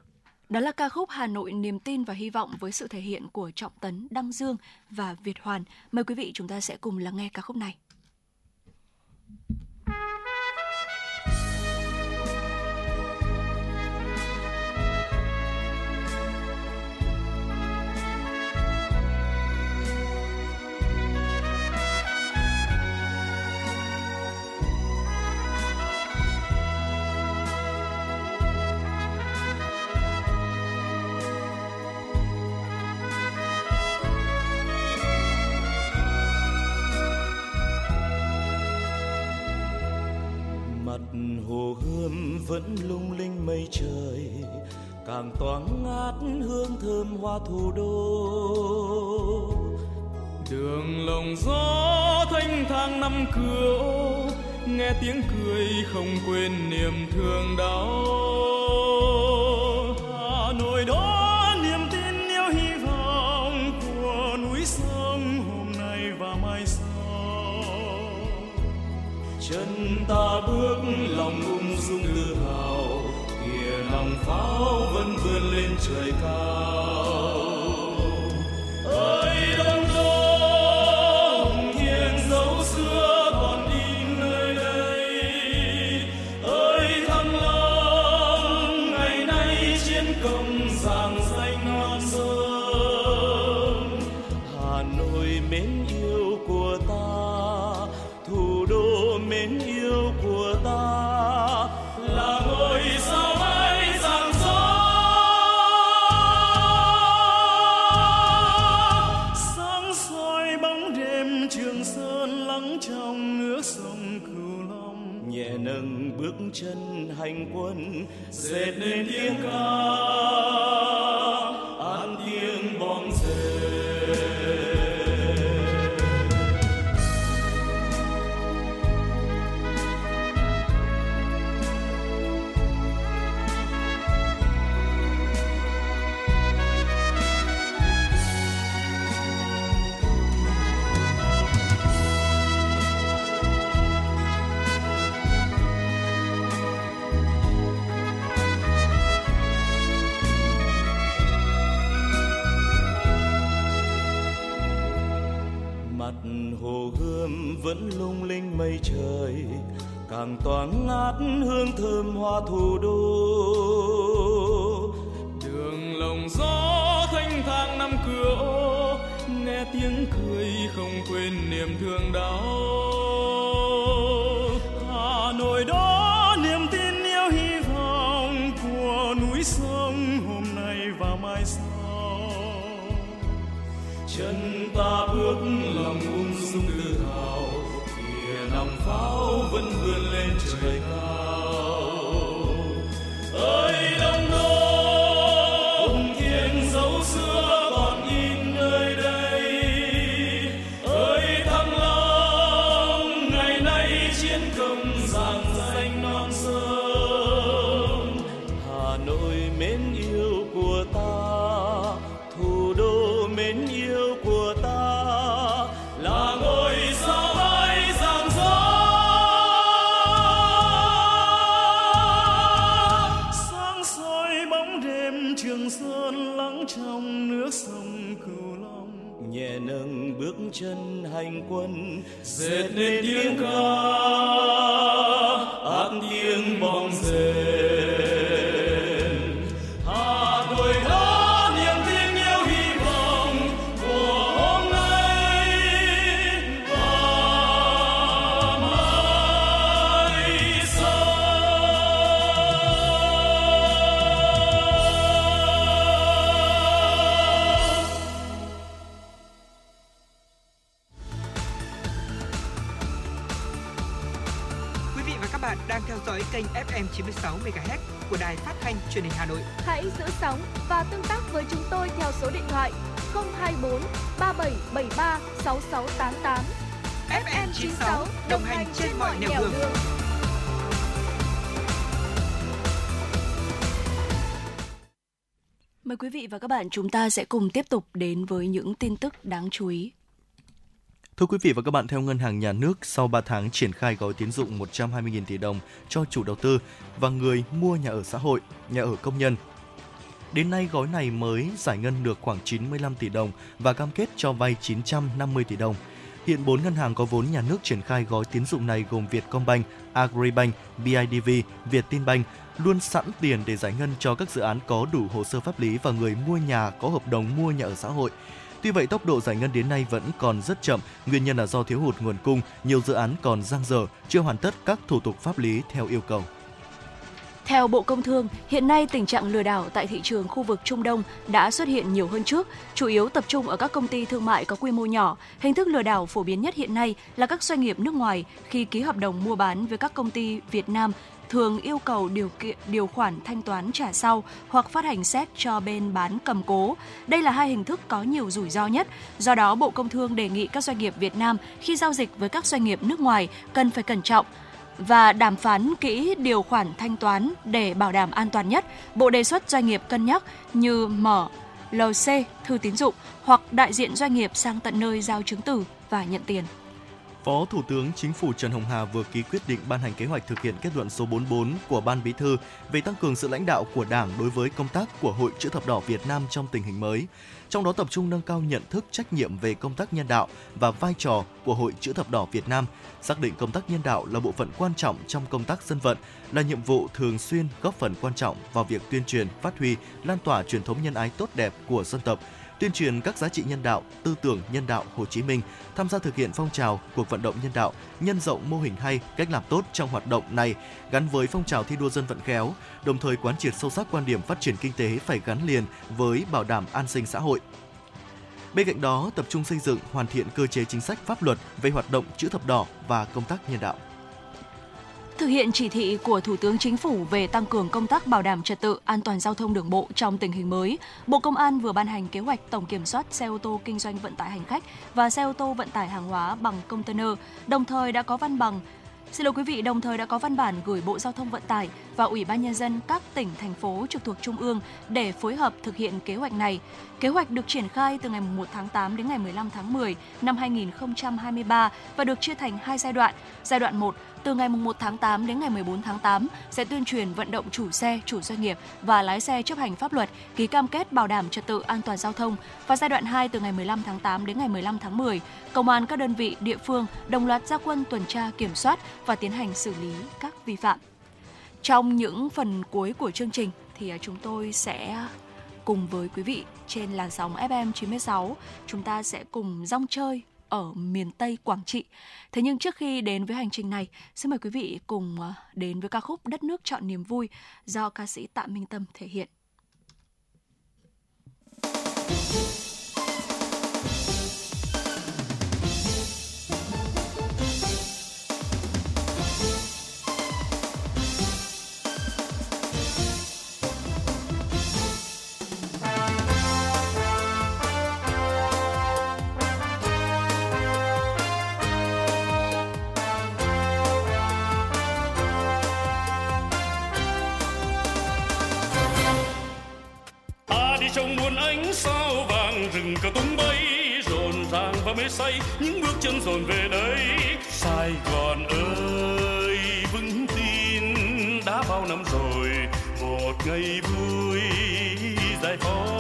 Đó là ca khúc Hà Nội niềm tin và hy vọng với sự thể hiện của Trọng Tấn, Đăng Dương và Việt Hoàn. Mời quý vị chúng ta sẽ cùng lắng nghe ca khúc này. Vẫn lung linh mây trời, càng toáng ngát hương thơm hoa thủ đô. Đường lồng gió thanh thang năm cửa, nghe tiếng cười không quên niềm thương đau. Hà nội đó chân ta bước, lòng ung dung tự hào, kìa nòng pháo vẫn vươn lên trời cao. Dệt nên tiếng ca. mây trời càng toáng ngát hương thơm hoa thu. FM 96 MHz của đài phát thanh truyền hình Hà Nội. Hãy giữ sóng và tương tác với chúng tôi theo số điện thoại 024 3773 6688. FM 96 đồng hành trên mọi nẻo đường. Mời quý vị và các bạn chúng ta sẽ cùng tiếp tục đến với những tin tức đáng chú ý. Thưa quý vị và các bạn, theo Ngân hàng Nhà nước, sau 3 tháng triển khai gói tín dụng 120.000 tỷ đồng cho chủ đầu tư và người mua nhà ở xã hội, nhà ở công nhân, Đến nay, gói này mới giải ngân được khoảng 95 tỷ đồng và cam kết cho vay 950 tỷ đồng. Hiện 4 ngân hàng có vốn nhà nước triển khai gói tín dụng này gồm Vietcombank, Agribank, BIDV, Vietinbank luôn sẵn tiền để giải ngân cho các dự án có đủ hồ sơ pháp lý và người mua nhà có hợp đồng mua nhà ở xã hội. Tuy vậy, tốc độ giải ngân đến nay vẫn còn rất chậm, nguyên nhân là do thiếu hụt nguồn cung, nhiều dự án còn dang dở, chưa hoàn tất các thủ tục pháp lý theo yêu cầu. Theo Bộ Công Thương, hiện nay tình trạng lừa đảo tại thị trường khu vực Trung Đông đã xuất hiện nhiều hơn trước, chủ yếu tập trung ở các công ty thương mại có quy mô nhỏ. Hình thức lừa đảo phổ biến nhất hiện nay là các doanh nghiệp nước ngoài khi ký hợp đồng mua bán với các công ty Việt Nam thường yêu cầu điều kiện điều khoản thanh toán trả sau hoặc phát hành xét cho bên bán cầm cố. Đây là hai hình thức có nhiều rủi ro nhất. Do đó, Bộ Công Thương đề nghị các doanh nghiệp Việt Nam khi giao dịch với các doanh nghiệp nước ngoài cần phải cẩn trọng, và đàm phán kỹ điều khoản thanh toán để bảo đảm an toàn nhất. Bộ đề xuất doanh nghiệp cân nhắc như mở LC thư tín dụng hoặc đại diện doanh nghiệp sang tận nơi giao chứng từ và nhận tiền. Phó Thủ tướng Chính phủ Trần Hồng Hà vừa ký quyết định ban hành kế hoạch thực hiện kết luận số 44 của Ban Bí thư về tăng cường sự lãnh đạo của Đảng đối với công tác của Hội Chữ thập đỏ Việt Nam trong tình hình mới trong đó tập trung nâng cao nhận thức trách nhiệm về công tác nhân đạo và vai trò của Hội Chữ thập đỏ Việt Nam, xác định công tác nhân đạo là bộ phận quan trọng trong công tác dân vận, là nhiệm vụ thường xuyên góp phần quan trọng vào việc tuyên truyền, phát huy, lan tỏa truyền thống nhân ái tốt đẹp của dân tộc, tuyên truyền các giá trị nhân đạo, tư tưởng nhân đạo Hồ Chí Minh, tham gia thực hiện phong trào, cuộc vận động nhân đạo, nhân rộng mô hình hay, cách làm tốt trong hoạt động này gắn với phong trào thi đua dân vận khéo, đồng thời quán triệt sâu sắc quan điểm phát triển kinh tế phải gắn liền với bảo đảm an sinh xã hội. Bên cạnh đó, tập trung xây dựng, hoàn thiện cơ chế chính sách pháp luật về hoạt động chữ thập đỏ và công tác nhân đạo. Thực hiện chỉ thị của Thủ tướng Chính phủ về tăng cường công tác bảo đảm trật tự an toàn giao thông đường bộ trong tình hình mới, Bộ Công an vừa ban hành kế hoạch tổng kiểm soát xe ô tô kinh doanh vận tải hành khách và xe ô tô vận tải hàng hóa bằng container, đồng thời đã có văn bằng Xin lỗi quý vị, đồng thời đã có văn bản gửi Bộ Giao thông Vận tải và Ủy ban Nhân dân các tỉnh, thành phố trực thuộc Trung ương để phối hợp thực hiện kế hoạch này. Kế hoạch được triển khai từ ngày 1 tháng 8 đến ngày 15 tháng 10 năm 2023 và được chia thành hai giai đoạn. Giai đoạn 1 từ ngày 1 tháng 8 đến ngày 14 tháng 8 sẽ tuyên truyền vận động chủ xe, chủ doanh nghiệp và lái xe chấp hành pháp luật, ký cam kết bảo đảm trật tự an toàn giao thông. Và giai đoạn 2 từ ngày 15 tháng 8 đến ngày 15 tháng 10, công an các đơn vị địa phương đồng loạt gia quân tuần tra kiểm soát và tiến hành xử lý các vi phạm. Trong những phần cuối của chương trình thì à, chúng tôi sẽ cùng với quý vị trên làn sóng FM 96 chúng ta sẽ cùng rong chơi ở miền Tây Quảng Trị. Thế nhưng trước khi đến với hành trình này, xin mời quý vị cùng ờ, đến với ca khúc Đất nước chọn niềm vui do ca sĩ Tạ Minh Tâm thể hiện. Và mê say, những bước chân dồn về đây. Sài Gòn ơi, vững tin, đã bao năm rồi, một ngày vui, giải phóng.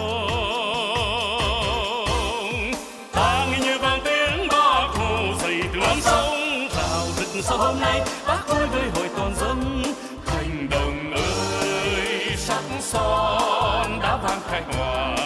Ta nghe như vang tiếng bác hồ dậy từ non sông rào rực sau hôm nay, bác vui với hội toàn dân. Thành đồng ơi, sắc son đã vang khai hoàn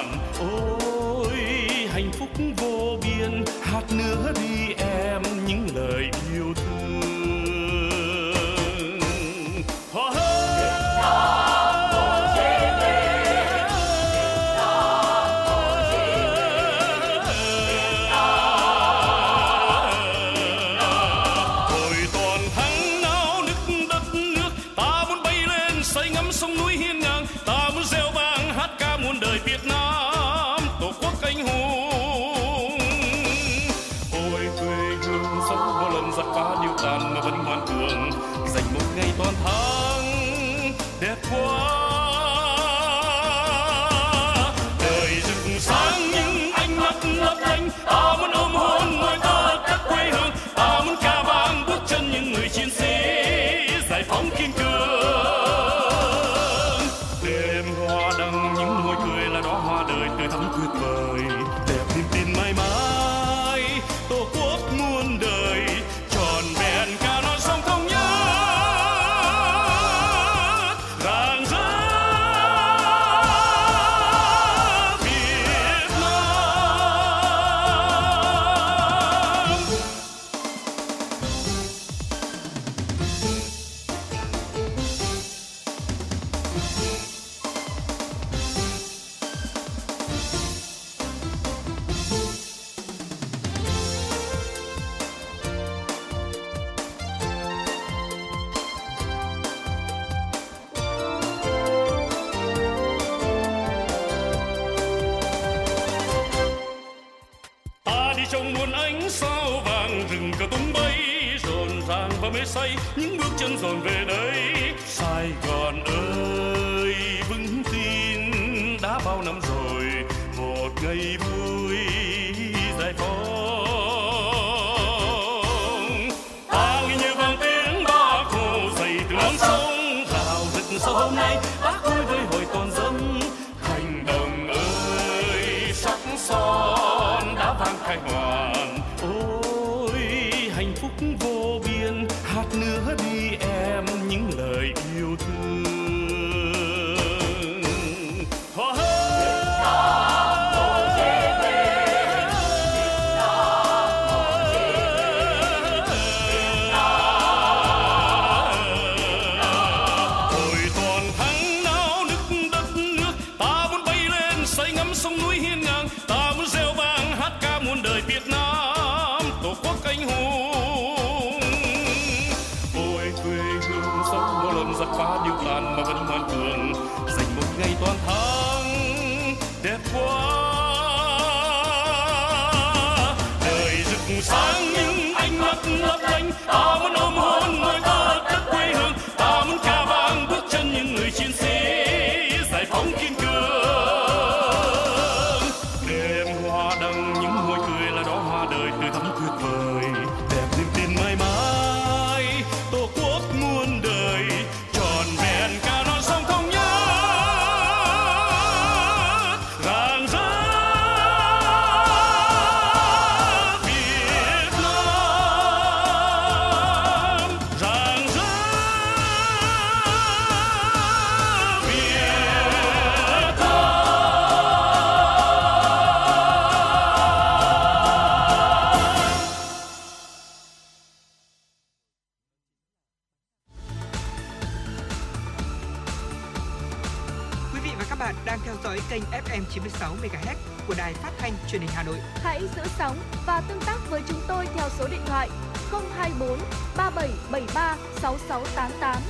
truyền hình Hà Nội. Hãy giữ sóng và tương tác với chúng tôi theo số điện thoại 024 3773 6688.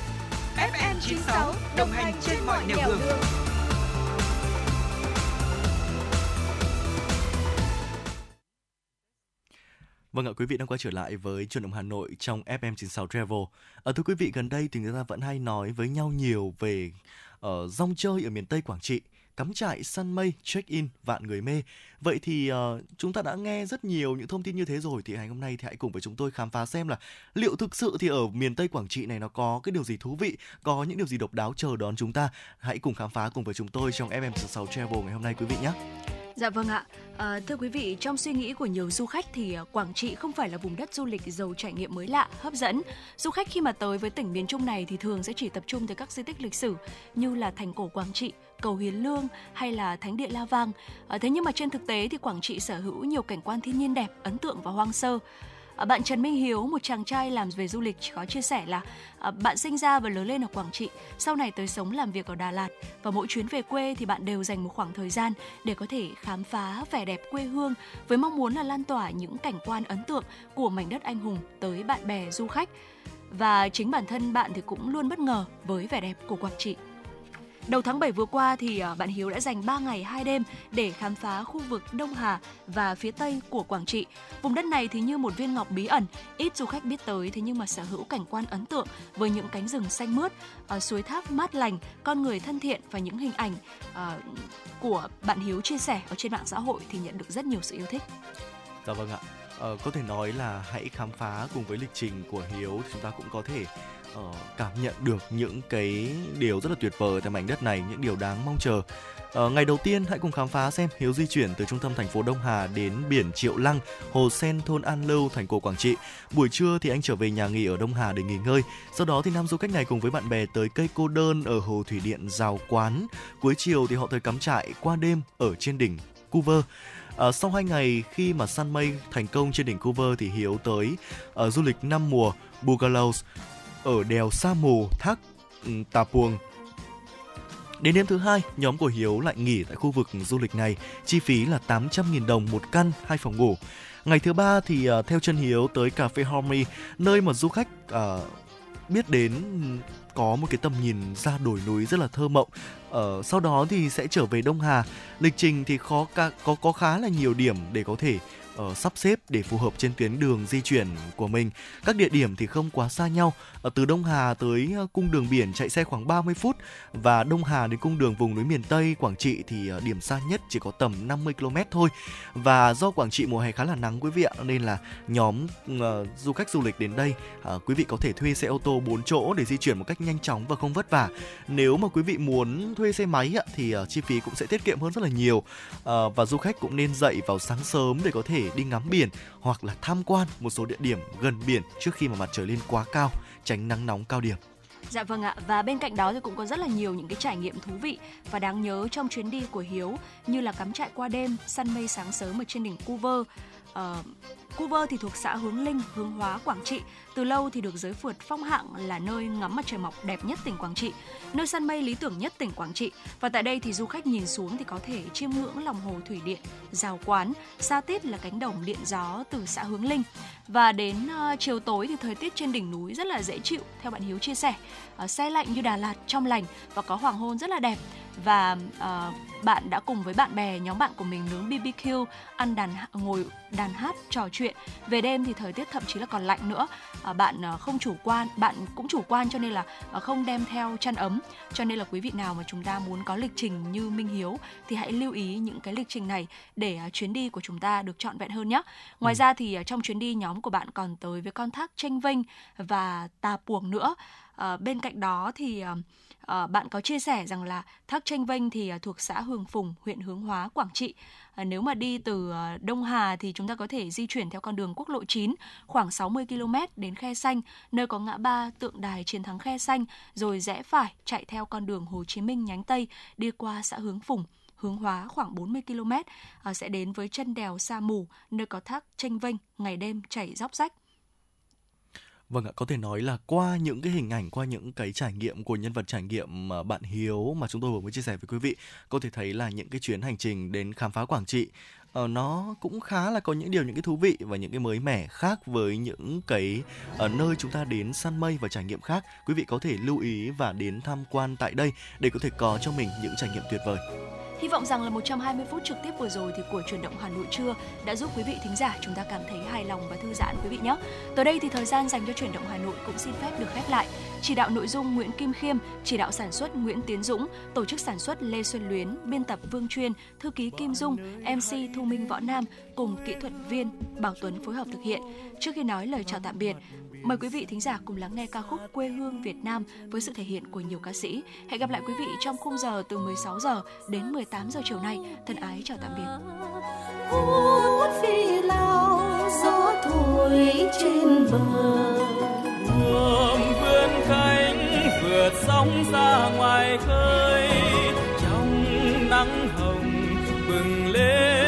FM 96 đồng hành trên mọi nẻo đường. Vâng ạ, quý vị đang quay trở lại với truyền động Hà Nội trong FM96 Travel. Ở thưa quý vị, gần đây thì người ta vẫn hay nói với nhau nhiều về uh, rong chơi ở miền Tây Quảng Trị, cắm trại, săn mây, check-in, vạn người mê. Vậy thì uh, chúng ta đã nghe rất nhiều những thông tin như thế rồi thì ngày hôm nay thì hãy cùng với chúng tôi khám phá xem là liệu thực sự thì ở miền Tây Quảng Trị này nó có cái điều gì thú vị, có những điều gì độc đáo chờ đón chúng ta. Hãy cùng khám phá cùng với chúng tôi trong FM66 Travel ngày hôm nay quý vị nhé. Dạ vâng ạ. À, thưa quý vị, trong suy nghĩ của nhiều du khách thì ờ, Quảng Trị không phải là vùng đất du lịch giàu trải nghiệm mới lạ, hấp dẫn. Du khách khi mà tới với tỉnh miền Trung này thì thường sẽ chỉ tập trung tới các di tích lịch sử như là thành cổ Quảng Trị, cầu Hiến Lương hay là thánh địa La Vang. À, thế nhưng mà trên thực tế thì Quảng Trị sở hữu nhiều cảnh quan thiên nhiên đẹp, ấn tượng và hoang sơ. Ờ, bạn Trần Minh Hiếu, một chàng trai làm về du lịch có chia sẻ là ờ, bạn sinh ra và lớn lên ở Quảng Trị, sau này tới sống làm việc ở Đà Lạt và mỗi chuyến về quê thì bạn đều dành một khoảng thời gian để có thể khám phá vẻ đẹp quê hương với mong muốn là lan tỏa những cảnh quan ấn tượng của mảnh đất anh hùng tới bạn bè du khách. Và chính bản thân bạn thì cũng luôn bất ngờ với vẻ đẹp của Quảng Trị. Đầu tháng 7 vừa qua thì à, bạn Hiếu đã dành 3 ngày 2 đêm để khám phá khu vực Đông Hà và phía Tây của Quảng Trị. Vùng đất này thì như một viên ngọc bí ẩn, ít du khách biết tới thế nhưng mà sở hữu cảnh quan ấn tượng với những cánh rừng xanh mướt, à, suối thác mát lành, con người thân thiện và những hình ảnh à, của bạn Hiếu chia sẻ ở trên mạng xã hội thì nhận được rất nhiều sự yêu thích. Dạ vâng ạ. Ờ, có thể nói là hãy khám phá cùng với lịch trình của Hiếu chúng ta cũng có thể uh, cảm nhận được những cái điều rất là tuyệt vời tại mảnh đất này, những điều đáng mong chờ. Uh, ngày đầu tiên hãy cùng khám phá xem Hiếu di chuyển từ trung tâm thành phố Đông Hà đến biển Triệu Lăng, Hồ Sen, thôn An Lưu, thành phố Quảng Trị. Buổi trưa thì anh trở về nhà nghỉ ở Đông Hà để nghỉ ngơi. Sau đó thì nam du khách này cùng với bạn bè tới cây cô đơn ở hồ thủy điện Rào Quán. Cuối chiều thì họ tới cắm trại qua đêm ở trên đỉnh Cuver. À, sau hai ngày khi mà săn mây thành công trên đỉnh Cuver thì Hiếu tới uh, du lịch năm mùa Bugalows ở đèo Sa Mù, thác ừ, Tà Puồng. Đến đêm thứ hai, nhóm của Hiếu lại nghỉ tại khu vực du lịch này, chi phí là 800.000 đồng một căn, hai phòng ngủ. Ngày thứ ba thì uh, theo chân Hiếu tới cà phê Harmony, nơi mà du khách uh, biết đến có một cái tầm nhìn ra đồi núi rất là thơ mộng. Ờ, sau đó thì sẽ trở về Đông Hà. Lịch trình thì khó ca, có có khá là nhiều điểm để có thể uh, sắp xếp để phù hợp trên tuyến đường di chuyển của mình. Các địa điểm thì không quá xa nhau. Uh, từ Đông Hà tới ờ, cung đường biển chạy xe khoảng 30 phút và Đông Hà đến cung đường vùng núi miền Tây Quảng Trị thì uh, điểm xa nhất chỉ có tầm 50 km thôi. Và do Quảng Trị mùa hè khá là nắng quý vị ạ nên là nhóm uh, du khách du lịch đến đây uh, quý vị có thể thuê xe ô tô 4 chỗ để di chuyển một cách nhanh chóng và không vất vả. Nếu mà quý vị muốn thuê xe máy ạ thì uh, chi phí cũng sẽ tiết kiệm hơn rất là nhiều. Uh, và du khách cũng nên dậy vào sáng sớm để có thể đi ngắm biển hoặc là tham quan một số địa điểm gần biển trước khi mà mặt trời lên quá cao, tránh nắng nóng cao điểm. Dạ vâng ạ, và bên cạnh đó thì cũng có rất là nhiều những cái trải nghiệm thú vị và đáng nhớ trong chuyến đi của Hiếu như là cắm trại qua đêm, săn mây sáng sớm ở trên đỉnh Cuver. Uh, ờ, Cuver thì thuộc xã Hướng Linh, Hướng Hóa, Quảng Trị. Từ lâu thì được giới phượt phong hạng là nơi ngắm mặt trời mọc đẹp nhất tỉnh Quảng Trị, nơi săn mây lý tưởng nhất tỉnh Quảng Trị. Và tại đây thì du khách nhìn xuống thì có thể chiêm ngưỡng lòng hồ thủy điện, rào quán, xa tít là cánh đồng điện gió từ xã Hướng Linh. Và đến uh, chiều tối thì thời tiết trên đỉnh núi rất là dễ chịu, theo bạn Hiếu chia sẻ. Uh, xe lạnh như Đà Lạt trong lành và có hoàng hôn rất là đẹp. Và uh, bạn đã cùng với bạn bè nhóm bạn của mình nướng BBQ ăn đàn ngồi đàn hát trò chuyện. Về đêm thì thời tiết thậm chí là còn lạnh nữa. À, bạn à, không chủ quan bạn cũng chủ quan cho nên là à, không đem theo chăn ấm. Cho nên là quý vị nào mà chúng ta muốn có lịch trình như Minh Hiếu thì hãy lưu ý những cái lịch trình này để à, chuyến đi của chúng ta được trọn vẹn hơn nhé. Ngoài ừ. ra thì à, trong chuyến đi nhóm của bạn còn tới với con thác tranh vinh và tà puồng nữa à, bên cạnh đó thì à, bạn có chia sẻ rằng là thác tranh vinh thì à, thuộc xã Hường Phùng, huyện Hướng Hóa, Quảng Trị. À, nếu mà đi từ à, Đông Hà thì chúng ta có thể di chuyển theo con đường quốc lộ 9 khoảng 60 km đến Khe Xanh, nơi có ngã ba tượng đài chiến thắng Khe Xanh, rồi rẽ phải chạy theo con đường Hồ Chí Minh nhánh Tây đi qua xã Hướng Phùng hướng hóa khoảng 40 km à, sẽ đến với chân đèo Sa Mù, nơi có thác tranh vinh ngày đêm chảy róc rách. Vâng ạ, có thể nói là qua những cái hình ảnh, qua những cái trải nghiệm của nhân vật trải nghiệm bạn Hiếu mà chúng tôi vừa mới chia sẻ với quý vị, có thể thấy là những cái chuyến hành trình đến khám phá Quảng Trị uh, nó cũng khá là có những điều những cái thú vị và những cái mới mẻ khác với những cái uh, nơi chúng ta đến săn mây và trải nghiệm khác. Quý vị có thể lưu ý và đến tham quan tại đây để có thể có cho mình những trải nghiệm tuyệt vời. Hy vọng rằng là 120 phút trực tiếp vừa rồi thì của chuyển động Hà Nội trưa đã giúp quý vị thính giả chúng ta cảm thấy hài lòng và thư giãn quý vị nhé. Tới đây thì thời gian dành cho chuyển động Hà Nội cũng xin phép được khép lại. Chỉ đạo nội dung Nguyễn Kim Khiêm, chỉ đạo sản xuất Nguyễn Tiến Dũng, tổ chức sản xuất Lê Xuân Luyến, biên tập Vương Chuyên, thư ký Kim Dung, MC Thu Minh Võ Nam cùng kỹ thuật viên Bảo Tuấn phối hợp thực hiện. Trước khi nói lời chào tạm biệt, Mời quý vị thính giả cùng lắng nghe ca khúc Quê hương Việt Nam với sự thể hiện của nhiều ca sĩ. Hẹn gặp lại quý vị trong khung giờ từ 16 giờ đến 18 giờ chiều nay. Thân ái chào tạm biệt. Lao gió thổi trên bờ Buồm vươn cánh vượt sóng ra ngoài khơi trong nắng hồng bừng lên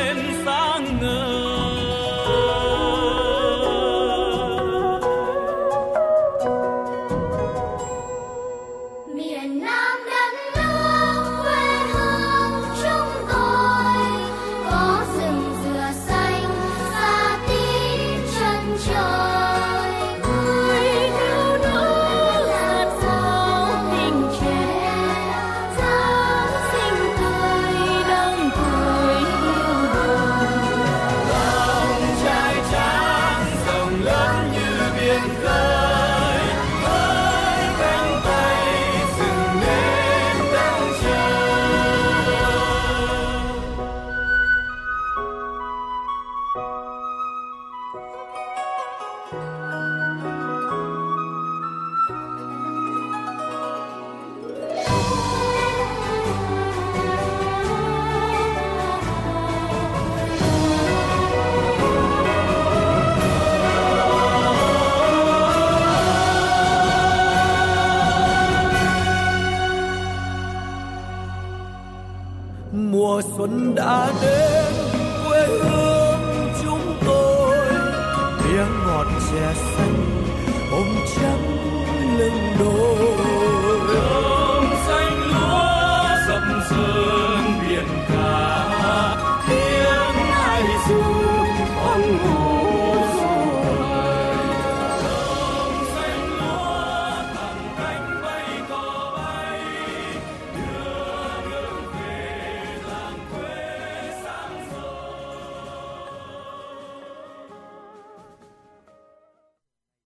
mùa đã